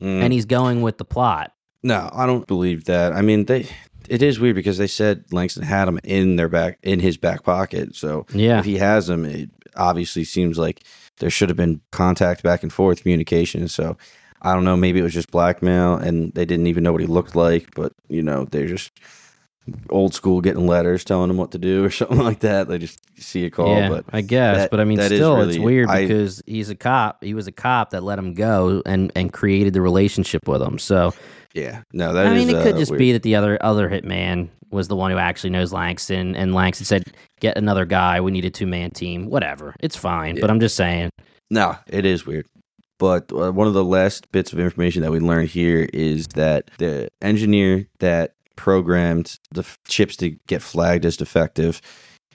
Mm. and he's going with the plot. No, I don't believe that. I mean, they. It is weird because they said Langston had him in their back in his back pocket. So Yeah. if he has him, it obviously seems like there should have been contact back and forth, communication. So I don't know. Maybe it was just blackmail, and they didn't even know what he looked like. But you know, they're just old school, getting letters telling them what to do or (laughs) something like that. They just see a call. yeah, but I guess. that- but I mean, still, it's really- weird I- because he's a cop. He was a cop that let him go and, and created the relationship with him. So, yeah, no, that is. I mean, it could uh, just weird. be that the other other hitman was the one who actually knows Langston, and Langston said, "Get another guy. We need a two man team. Whatever. It's fine." But I'm just saying. No, it is weird. But uh, one of the last bits of information that we learned here is that the engineer that programmed the f- chips to get flagged as defective,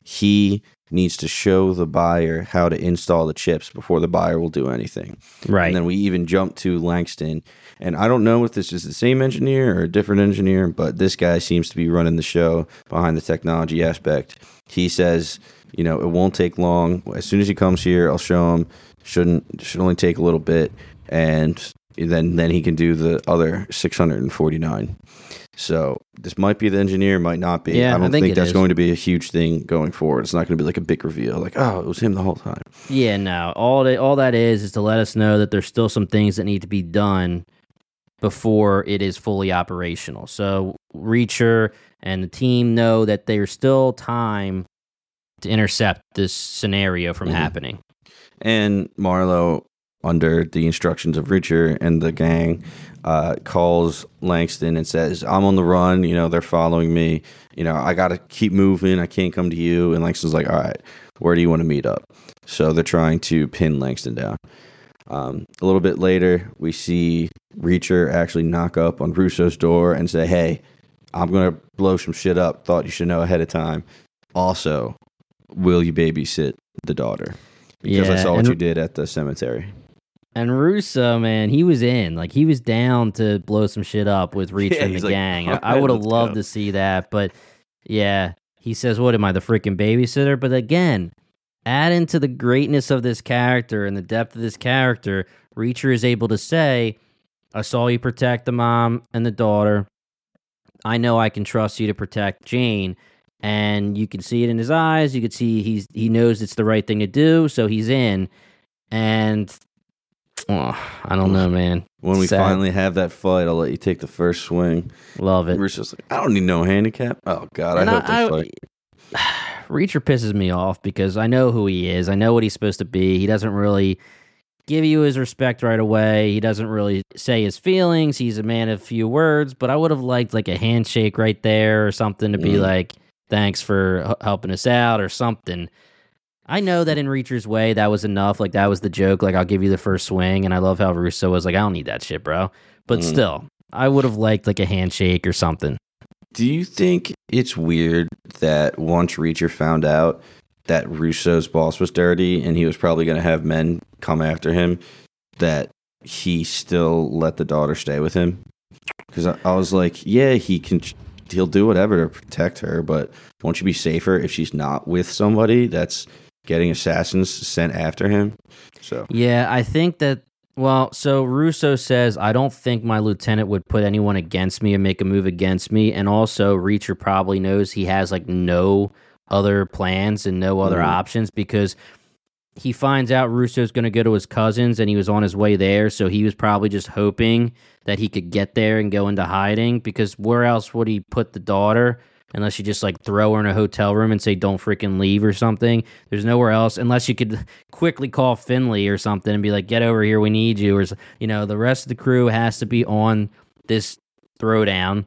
he needs to show the buyer how to install the chips before the buyer will do anything. Right. And then we even jump to Langston. And I don't know if this is the same engineer or a different engineer, but this guy seems to be running the show behind the technology aspect. He says, you know, it won't take long. As soon as he comes here, I'll show him. Shouldn't should only take a little bit, and then then he can do the other 649. So this might be the engineer, might not be. Yeah, I I don't think think, that's is. going to be a huge thing going forward. It's not going to be like a big reveal, like oh, it was him the whole time. Yeah, no. All that all that is is to let us know that there's still some things that need to be done before it is fully operational. So Reacher and the team know that there's still time to intercept this scenario from Mhm. happening. And Marlo, under the instructions of Reacher and the gang, uh, calls Langston and says, I'm on the run. You know, they're following me. You know, I got to keep moving. I can't come to you. And Langston's like, All right, where do you want to meet up? So they're trying to pin Langston down. Um, a little bit later, we see Reacher actually knock up on Russo's door and say, Hey, I'm going to blow some shit up. Thought you should know ahead of time. Also, will you babysit the daughter? Because I saw what and- you did at the cemetery. And Russo, man, he was in. Like he was down to blow some shit up with (laughs) Reacher Yeah, and the like, gang. "All I would have loved go." to see that, but yeah, he says, "What am I, the freaking babysitter?" But again, add into the greatness of this character and the depth of this character, Reacher is able to say, "I saw you protect the mom and the daughter. I know I can trust you to protect Jane." And you can see it in his eyes. You can see he's he knows it's the right thing to do, so he's in. And oh, I don't know, man. When we Sad. finally have that fight, I'll let you take the first swing. Love it. Russo's like, I don't need no handicap. Oh God, And I hope I- this fight. (sighs) Reacher pisses me off because I know who he is. I know what he's supposed to be. He doesn't really give you his respect right away. He doesn't really say his feelings. He's a man of few words, but I would have liked like a handshake right there or something to be Mm. like, thanks for h- helping us out or something. I know that in Reacher's way, that was enough. Like, that was the joke. Like, I'll give you the first swing. And I love how Russo was like, I don't need that shit, bro. But Mm. still, I would have liked like a handshake or something. Do you think it's weird that once Reacher found out that Russo's boss was dirty and he was probably going to have men come after him, that he still let the daughter stay with him? Because I, I was like, yeah, he can, he'll do whatever to protect her, but won't you be safer if she's not with somebody that's getting assassins sent after him? So Yeah, I think that. Well, so Russo says, I don't think my lieutenant would put anyone against me and make a move against me. And also, Reacher probably knows he has like no other plans and no other Mhm. options because he finds out Russo's going to go to his cousins and he was on his way there. So he was probably just hoping that he could get there and go into hiding because where else would he put the daughter? Unless you just like throw her in a hotel room and say, don't freaking leave or something. There's nowhere else unless you could quickly call Finlay or something and be like, get over here, we need you. Or, you know, the rest of the crew has to be on this throwdown.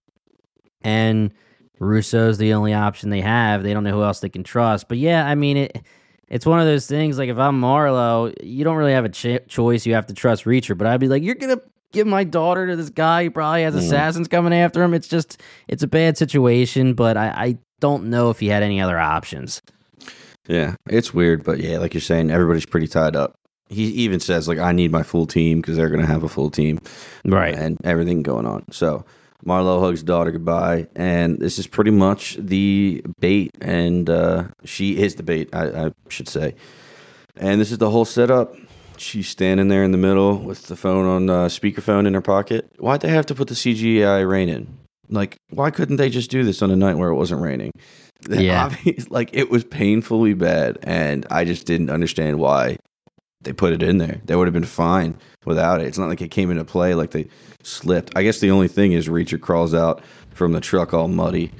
And Russo's the only option they have. They don't know who else they can trust. But yeah, I mean, it. It's one of those things. Like if I'm Marlo, you don't really have a ch- choice. You have to trust Reacher. But I'd be like, you're gonna give my daughter to this guy who probably has Mhm. assassins coming after him. It's just, it's a bad situation. But I, I don't know if he had any other options. Yeah, it's weird, but yeah, like you're saying, everybody's pretty tied up. He even says like, "I need my full team" because they're gonna have a full team, Right. and everything going on. So Marlo hugs daughter goodbye, and this is pretty much the bait, and uh, she is the bait, I, I should say. And this is the whole setup. She's standing there in the middle with the phone on uh, speakerphone in her pocket. Why'd they have to put the CGI rain in? Like, why couldn't they just do this on a night where it wasn't raining? Yeah. Obvious- (laughs) like it was painfully bad, and I just didn't understand why they put it in there. They would have been fine without it. It's not like it came into play like they slipped. I guess the only thing is Reacher crawls out from the truck all muddy,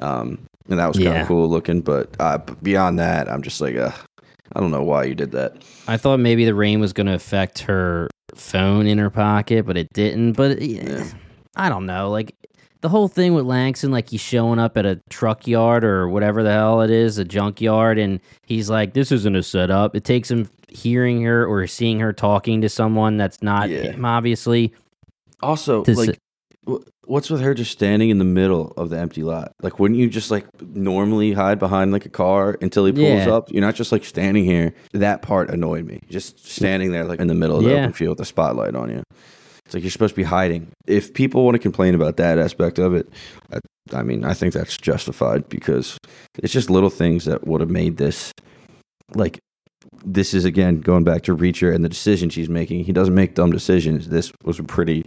um, and that was kind of cool looking. But uh, beyond that, I'm just like, uh, I don't know why you did that. I thought maybe the rain was going to affect her phone in her pocket, but it didn't. But Yeah. I don't know. Like the whole thing with Langston, like he's showing up at a truck yard or whatever the hell it is, a junkyard, and he's like, "This isn't a setup." It takes him hearing her or seeing her talking to someone that's not Yeah. him, obviously. Also, like, what's with her just standing in the middle of the empty lot? Like, wouldn't you just like normally hide behind like a car until he pulls Yeah. up? You're not just like standing here. That part annoyed me. Just standing there like in the middle of the Yeah. open field with the spotlight on you. It's like you're supposed to be hiding. If people want to complain about that aspect of it, I, I mean, I think that's justified because it's just little things that would have made this like. This is again going back to Reacher and the decision she's making. He doesn't make dumb decisions. This was a pretty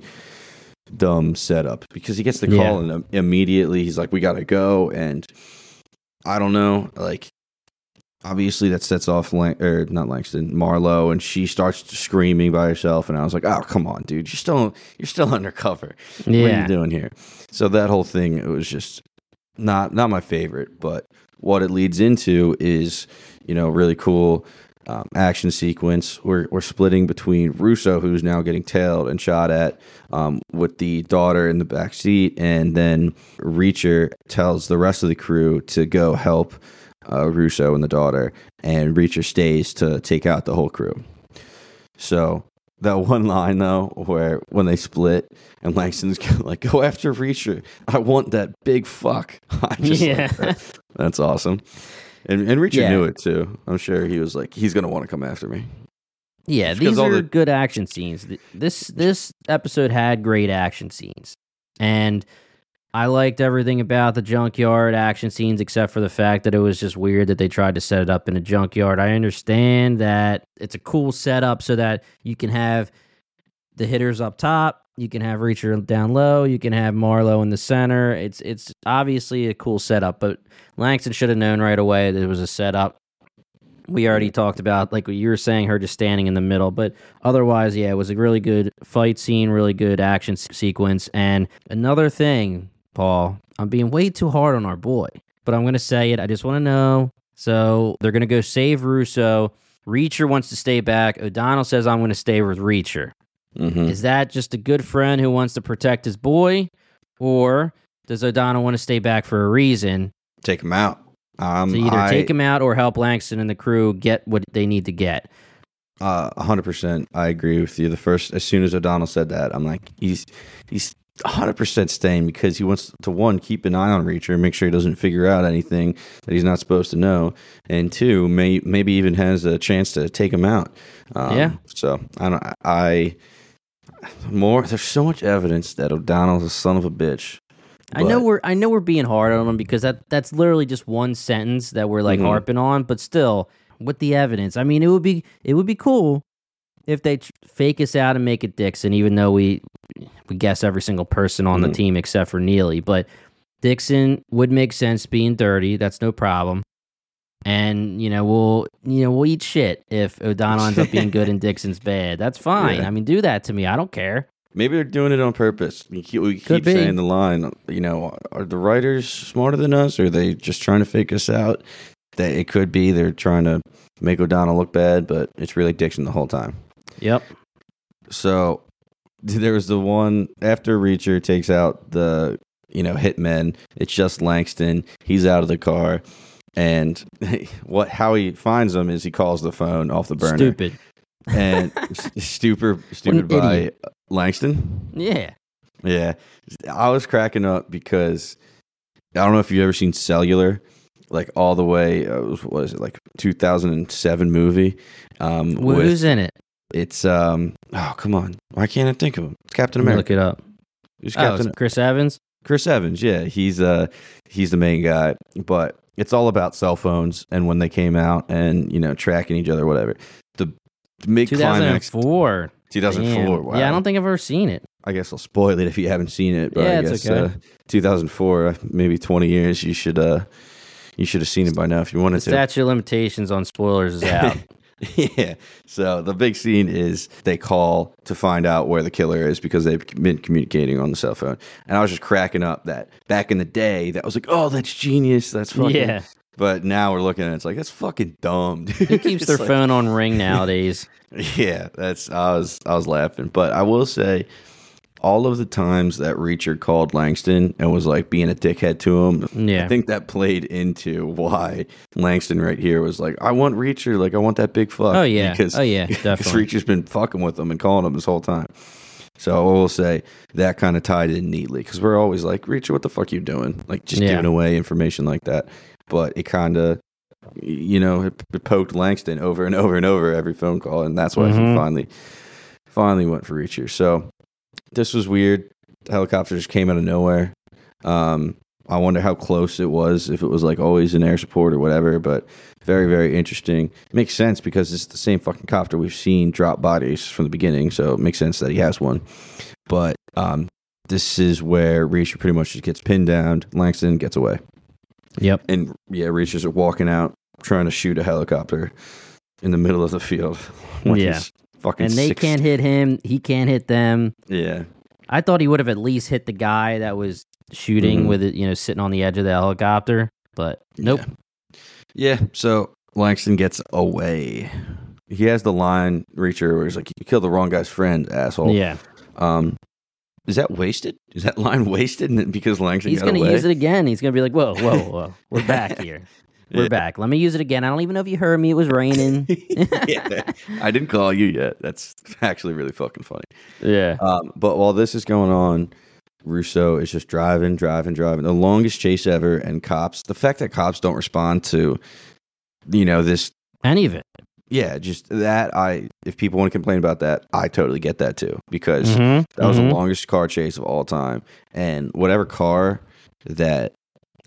dumb setup because he gets the Yeah. call and immediately he's like, "We gotta go." And I don't know, like obviously that sets off Lang- or not Langston Marlo, and she starts screaming by herself. And I was like, "Oh, come on, dude! You're still you're still (laughs) undercover. What are you doing here?" So that whole thing, it was just not not my favorite. But what it leads into is, you know, really cool. Um, action sequence. We're, we're splitting between Russo, who's now getting tailed and shot at, um, with the daughter in the back seat, and then Reacher tells the rest of the crew to go help uh, Russo and the daughter, and Reacher stays to take out the whole crew. So that (laughs) one line though, where when they split and Langston's (laughs) like, "Go after Reacher, I want that big fuck." (laughs) I just like Yeah. that. that's awesome. And and Reacher Yeah. knew it too. I'm sure he was like, he's gonna want to come after me. Yeah, It's these are the- good action scenes. This this episode had great action scenes, and I liked everything about the junkyard action scenes, except for the fact that it was just weird that they tried to set it up in a junkyard. I understand that it's a cool setup so that you can have the hitters up top, you can have Reacher down low, you can have Marlo in the center. It's it's obviously a cool setup, but Langston should have known right away that it was a setup. We already talked about like what you were saying her just standing in the middle but otherwise yeah it was a really good fight scene really good action sequence. And another thing paul i'm being way too hard on our boy but i'm gonna say it i just want to know. So they're gonna go save russo. Reacher wants to stay back. O'donnell says i'm gonna stay with reacher Mm-hmm. is that just a good friend who wants to protect his boy or does o'donnell want to stay back for a reason Take him out. Um, to either I- take him out or help langston and the crew get what they need to get Uh, hundred percent. I agree with you. The first, as soon as O'Donnell said that, I'm like, he's he's 100% staying because he wants to one keep an eye on Reacher and make sure he doesn't figure out anything that he's not supposed to know, and two, may, maybe even has a chance to take him out. Um, Yeah. So I don't. I more. There's so much evidence that O'Donnell's a son of a bitch. I know we're I know we're being hard on him because that that's literally just one sentence that we're like Mhm. harping on, but still with the evidence. I mean, it would be it would be cool if they tr- fake us out and make it Dixon, even though we we guess every single person on the Mhm. team except for Neagley. But Dixon would make sense being dirty. That's no problem. And you know we'll you know we'll eat shit if O'Donnell ends up being good (laughs) and Dixon's bad. That's fine. Yeah. I mean, do that to me. I don't care. Maybe they're doing it on purpose. We keep, we keep saying the line. You know, are the writers smarter than us? Or are they just trying to fake us out? That it could be they're trying to make O'Donnell look bad, but it's really Dixon the whole time. Yep. So (laughs) there was the one after Reacher takes out the you know hitmen. It's just Langston. He's out of the car, and (laughs) what how he finds them is he calls the phone off the burner. Stupid. and (laughs) stupid stupid by idiot. Langston. Yeah. Yeah, I was cracking up because I don't know if you've ever seen Cellular, like all the way. Uh, was- what is it like 2007 movie? Um, Well, with- who's in it? it's um. Oh come on, why can't I think of him? It's Captain America. look it up. Who's Oh, Captain? it's Chris Evans. Chris Evans. Yeah, he's uh he's the main guy, but it's all about cell phones and when they came out and you know tracking each other, whatever. The mid climax 2004. 2004. Damn. Wow. Yeah, I don't think I've ever seen it. I guess I'll spoil it if you haven't seen it. But Yeah, I it's guess okay. uh, 2004, uh, maybe 20 years. You should uh, you should have seen it by now if you The wanted to. statute of limitations on spoilers is (laughs) out. (laughs) yeah. So the big scene is they call to find out where the killer is because they've been communicating on the cell phone. And I was just cracking up that back in the day, that was like, oh, that's genius. That's fucking. yeah. But now we're looking at it, it's like that's fucking dumb. Dude. Who keeps (laughs) their like- phone on ring nowadays? (laughs) Yeah, that's I was I was laughing, but I will say, all of the times that Reacher called Langston and was like being a dickhead to him, Yeah. I think that played into why Langston right here was like, I want Reacher, like I want that big fuck. Oh, yeah. because Oh, yeah, (laughs) because definitely. Reacher's been fucking with him and calling him this whole time. So I will say that kind of tied in neatly because we're always like, Reacher, what the fuck you doing? Like just Yeah. giving away information like that. But it kind of, you know, it, it poked Langston over and over and over every phone call, and that's why he Mhm. finally, finally went for Reacher. So this was weird. The helicopter just came out of nowhere. Um, I wonder how close it was, if it was like always in air support or whatever, but very, very interesting. Makes sense because it's the same fucking copter we've seen drop bodies from the beginning, so it makes sense that he has one. But um, this is where Reacher pretty much just gets pinned down. Langston gets away. Yep. And yeah, Reacher's walking out trying to shoot a helicopter in the middle of the field. (laughs) Yeah. Fucking And they six- can't hit him. He can't hit them. Yeah. I thought he would have at least hit the guy that was shooting Mhm. with it, you know, sitting on the edge of the helicopter. But nope. Yeah. So Langston gets away. He has the line Reacher where he's like, "You killed the wrong guy's friend, asshole." Yeah. Um, is that wasted? Is that (laughs) line wasted because Langston He's going to use it again. He's going to be like, whoa, whoa, whoa. We're back (laughs) here. We're Yeah. back. Let me use it again. I don't even know if you heard me. It was raining. (laughs) (laughs) yeah, I didn't call you yet. That's (laughs) actually really fucking funny. yeah. Um, but while this is going on, Russo is just driving, driving, driving. The longest chase ever, and cops. The fact that cops don't respond to, you know, this. Any of it. Yeah, just that. I if people want to complain about that, I totally get that too because Mhm. that was Mhm. the longest car chase of all time, and whatever car that.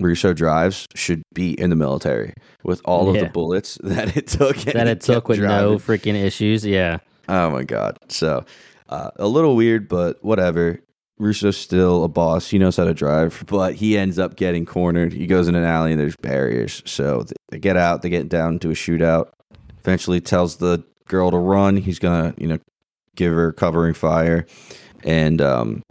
Russo drives should be in the military with all of the bullets (laughs) that it took. that it took with no freaking issues. Yeah. Oh my god. So uh, a little weird, but whatever. Russo's still a boss. He knows how to drive, (laughs) but he ends up getting cornered. He goes in an alley and there's barriers. So they get out. They get down to a shootout. Eventually tells the girl to run. He's gonna, you know, give her covering fire. And um,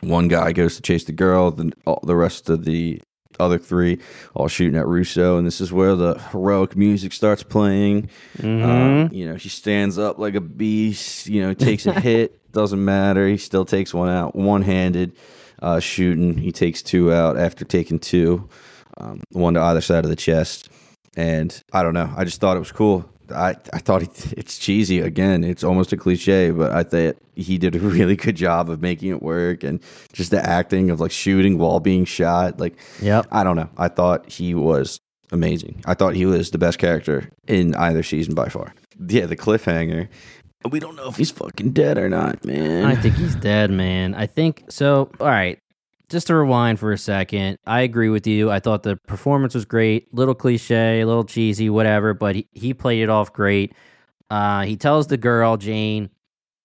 one guy goes to chase the girl. Then all, the rest of the other three all shooting at Russo. And this is where the heroic music starts playing. Mhm. Uh, you know, she stands up like a beast. You know, takes a (laughs) hit. Doesn't matter. He still takes one out, one handed, uh, shooting. He takes two out after taking two, um, one to either side of the chest. And I don't know. I just thought it was cool. I, I thought he, it's cheesy again. It's almost a cliche, but I thought he did a really good job of making it work and just the acting of like shooting while being shot. Like, yeah, I don't know. I thought he was amazing. I thought he was the best character in either season by far. Yeah, the cliffhanger. We don't know if he's fucking dead or not, man. I think he's dead, man. I think so. All right. Just to rewind for a second, I agree with you. I thought the performance was great. Little cliche, a little cheesy, whatever, but he, he played it off great. Uh, he tells the girl, Jane,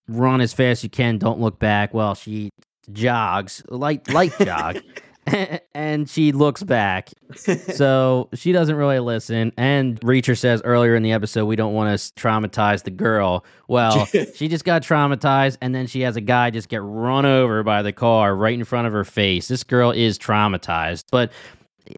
run as fast as you can, don't look back. Well, she jogs, light, light jog, (laughs) (laughs) and she looks back. So she doesn't really listen. And Reacher says earlier in the episode, we don't want to traumatize the girl. Well, (laughs) she just got traumatized, and then she has a guy just get run over by the car right in front of her face. This girl is traumatized. But eh,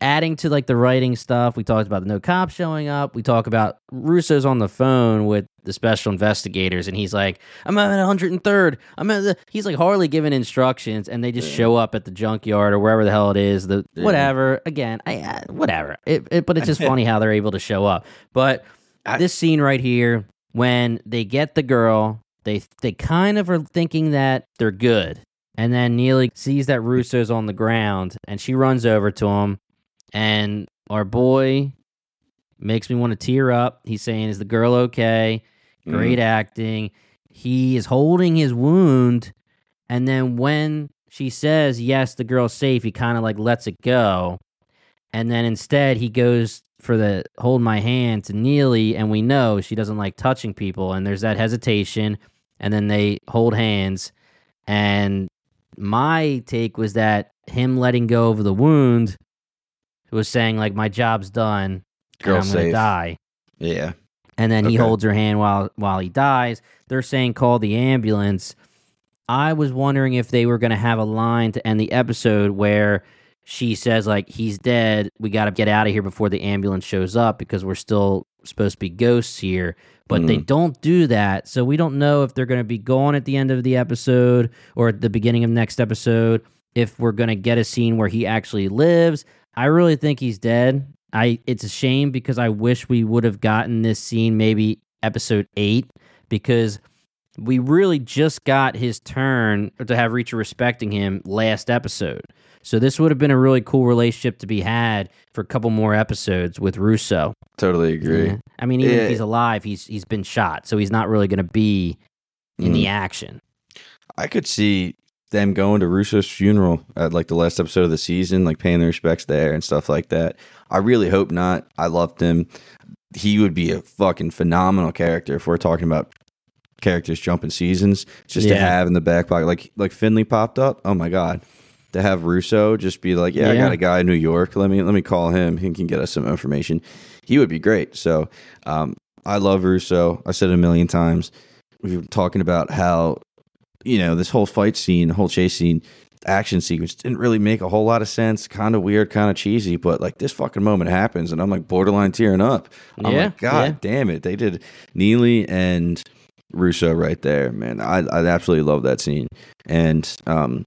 adding to like the writing stuff, we talked about the no cop showing up. We talk about Russo's on the phone with the special investigators, and he's like, "I'm at 103rd. I'm at the." He's like hardly giving instructions, and they just show up at the junkyard or wherever the hell it is. The Yeah. whatever. Again, I uh, whatever. It, it, but it's just (laughs) funny how they're able to show up. But I- this scene right here, when they get the girl, they they kind of are thinking that they're good. And then Neagley sees that Russo's on the ground and she runs over to him. And our boy makes me want to tear up. He's saying, Is the girl okay? Great mm. acting. He is holding his wound. And then when she says, Yes, the girl's safe, he kind of like lets it go. And then instead, he goes for the hold my hand to Neagley. And we know she doesn't like touching people. And there's that hesitation. And then they hold hands. And my take was that him letting go of the wound was saying like my job's done and Girl's I'm gonna safe. die. Yeah. And then he holds her hand while while he dies. They're saying call the ambulance. I was wondering if they were gonna have a line to end the episode where she says like he's dead. We got to get out of here before the ambulance shows up because we're still supposed to be ghosts here. But they hmm. don't do that, so we don't know if they're going to be gone at the end of the episode or at the beginning of next episode. If we're going to get a scene where he actually lives, I really think he's dead. I it's a shame because I wish we would have gotten this scene maybe episode eight because we really just got his turn to have Reacher respecting him last episode. So this would have been a really cool relationship to be had for a couple more episodes with Russo. Totally agree. Yeah. I mean, even Yeah. if he's alive, he's he's been shot, so he's not really going to be in the mm. action. I could see them going to Russo's funeral at like the last episode of the season, like paying their respects there and stuff like that. I really hope not. I loved him. He would be a fucking phenomenal character if we're talking about characters jumping seasons. Just to have in the back pocket, like like Finlay popped up. Oh my god. To have Russo just be like, yeah, I got a guy in New York. Let me let me call him. He can get us some information. He would be great. So um, I love Russo. I said it a million times. We were talking about how you know, this whole fight scene, the whole chase scene, action sequence didn't really make a whole lot of sense. Kind of weird, kind of cheesy, but like this fucking moment happens, and I'm like borderline tearing up. I'm Yeah, like, God yeah. damn it, they did Neagley and Russo right there, man. I I absolutely love that scene, and um,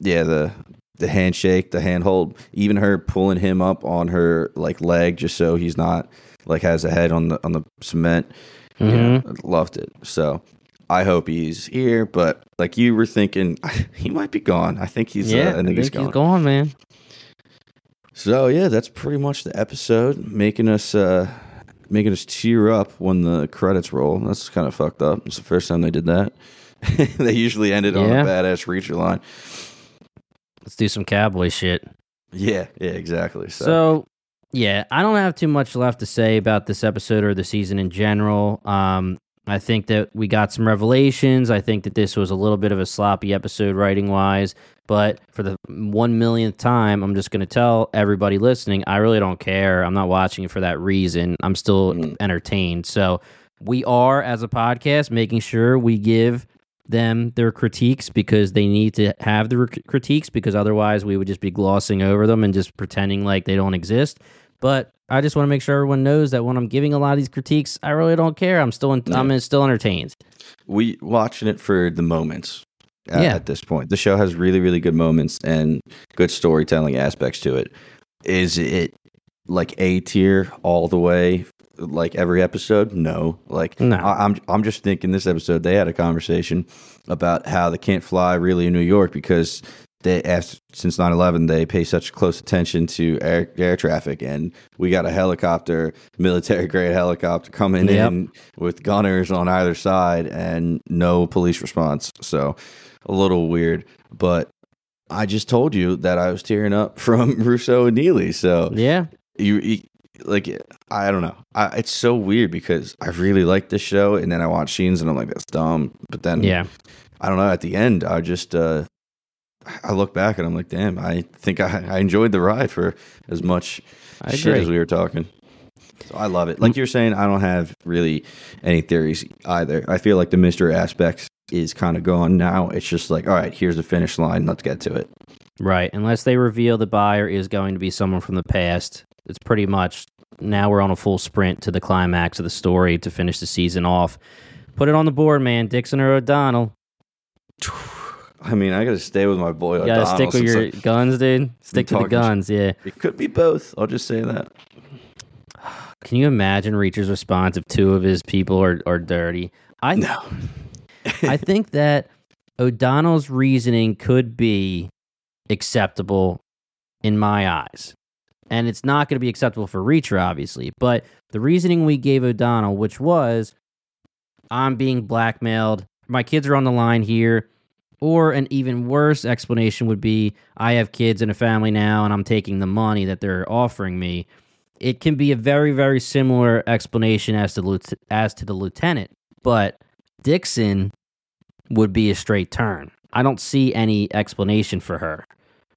yeah, the the handshake, the handhold, even her pulling him up on her like leg just so he's not like has a head on the on the cement. Yeah, loved it. So I hope he's here, but like you were thinking, (laughs) he might be gone. I think he's. yeah, uh, I think he's he's gone. gone, man. So yeah, that's pretty much the episode, making us uh making us tear up when the credits roll. That's kind of fucked up. It's the first time they did that. (laughs) they usually ended on a badass reacher line. Let's do some cowboy shit. Yeah, yeah, exactly. So, So, yeah, I don't have too much left to say about this episode or the season in general. Um, I think that we got some revelations. I think that this was a little bit of a sloppy episode writing wise, but for the one millionth time, I'm just going to tell everybody listening, I really don't care. I'm not watching it for that reason. I'm still Mhm. entertained. So, we are, as a podcast, making sure we give them their critiques because they need to have the critiques because otherwise we would just be glossing over them and just pretending like they don't exist. But I just want to make sure everyone knows that when I'm giving a lot of these critiques, I really don't care. I'm still in, I'm still entertained. we watching it for the moments. At, Yeah. at this point, the show has really, really good moments and good storytelling aspects to it. Is it like A tier all the way like every episode? No. Like No. I, I'm I'm just thinking this episode they had a conversation about how they can't fly really in New York because they asked since 9/11 they pay such close attention to air, air traffic and we got a helicopter military grade helicopter coming Yep. in with gunners on either side and no police response so a little weird but I just told you that I was tearing up (laughs) from Russo and Neagley so Yeah. you, you like I don't know. I, it's so weird because I really like this show, and then I watch scenes and I'm like, that's dumb. But then Yeah. I don't know. At the end, I just uh, I look back and I'm like, damn, I think I, I enjoyed the ride for as much shit as we were talking. So I love it. Like you're saying, I don't have really any theories either. I feel like the mystery aspect is kind of gone now. It's just like, all right, here's the finish line. Let's get to it. Right. Unless they reveal the buyer is going to be someone from the past, it's pretty much now we're on a full sprint to the climax of the story to finish the season off. Put it on the board, man. Dixon or O'Donnell. (sighs) (sighs) I mean, I got to stay with my boy. You gotta stick with your like, guns, dude. Stick to the guns, yeah. It could be both. I'll just say that. Can you imagine Reacher's response if two of his people are, are dirty? I No. I think (laughs) that O'Donnell's reasoning could be acceptable in my eyes. And it's not going to be acceptable for Reacher, obviously. But the reasoning we gave O'Donnell, which was I'm being blackmailed, my kids are on the line here. Or an even worse explanation would be I have kids and a family now, and I'm taking the money that they're offering me. It can be a very, very similar explanation as to, as to the lieutenant. But Dixon would be a straight turn. I don't see any explanation for her.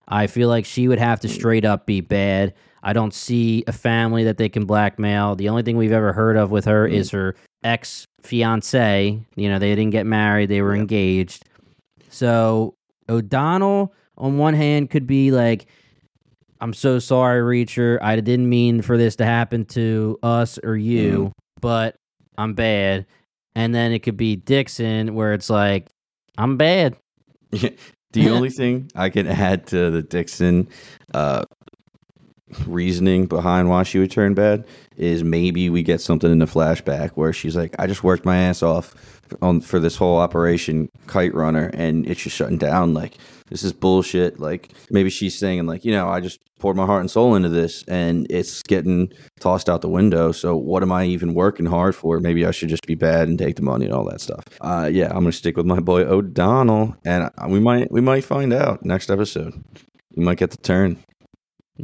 I feel like she would have to hmm. straight up be bad. I don't see a family that they can blackmail. The only thing we've ever heard of with her hmm. is her ex fiance. You know, they didn't get married, they were engaged. So O'Donnell, on one hand, could be like, I'm so sorry, Reacher. I didn't mean for this to happen to us or you, but I'm bad. And then it could be Dixon, where it's like, I'm bad. (laughs) the (laughs) only thing I can add to the Dixon uh, reasoning behind why she would turn bad is maybe we get something in the flashback where she's like, I just worked my ass off on for this whole operation kite runner and it's just shutting down. Like this is bullshit. Like maybe she's saying like you know i just poured my heart and soul into this and it's getting tossed out the window. So what am i even working hard for? Maybe i should just be bad and take the money and all that stuff. Uh yeah i'm gonna stick with my boy o'donnell and we might we might find out next episode. We might get the turn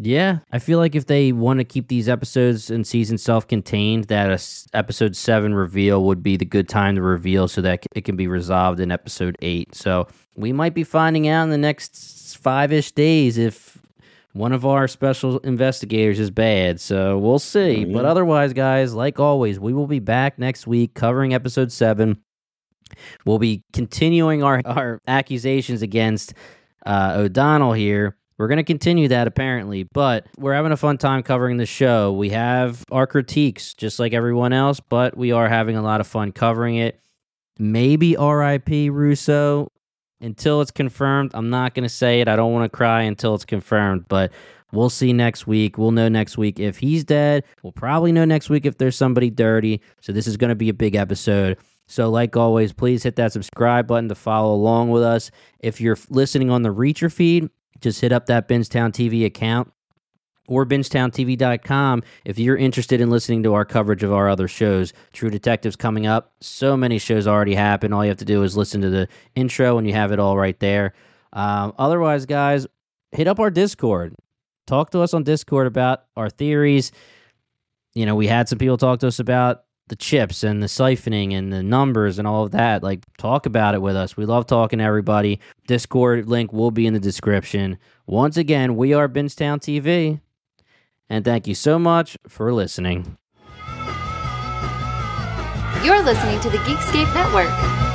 Yeah, I feel like if they want to keep these episodes and seasons self-contained, that a s- episode seven reveal would be the good time to reveal, so that it can be resolved in episode eight. So we might be finding out in the next five-ish days if one of our special investigators is bad. So we'll see. But otherwise, guys, like always, we will be back next week covering episode seven. We'll be continuing our, our accusations against uh, O'Donnell here. We're going to continue that apparently, but we're having a fun time covering the show. We have our critiques just like everyone else, but we are having a lot of fun covering it. Maybe RIP Russo until it's confirmed. I'm not going to say it. I don't want to cry until it's confirmed, but we'll see next week. We'll know next week if he's dead. We'll probably know next week if there's somebody dirty. So this is going to be a big episode. So, like always, please hit that subscribe button to follow along with us. If you're listening on the Reacher feed, just hit up that Bingetown TV account or bingetowntv.com if you're interested in listening to our coverage of our other shows. True Detectives coming up. So many shows already happen. All you have to do is listen to the intro and you have it all right there. Um, otherwise, guys, hit up our Discord. Talk to us on Discord about our theories. You know, we had some people talk to us about the chips and the siphoning and the numbers and all of that. Like, talk about it with us. We love talking to everybody. Discord link will be in the description. Once again, we are Bingetown TV. And thank you so much for listening. You're listening to the Geekscape Network.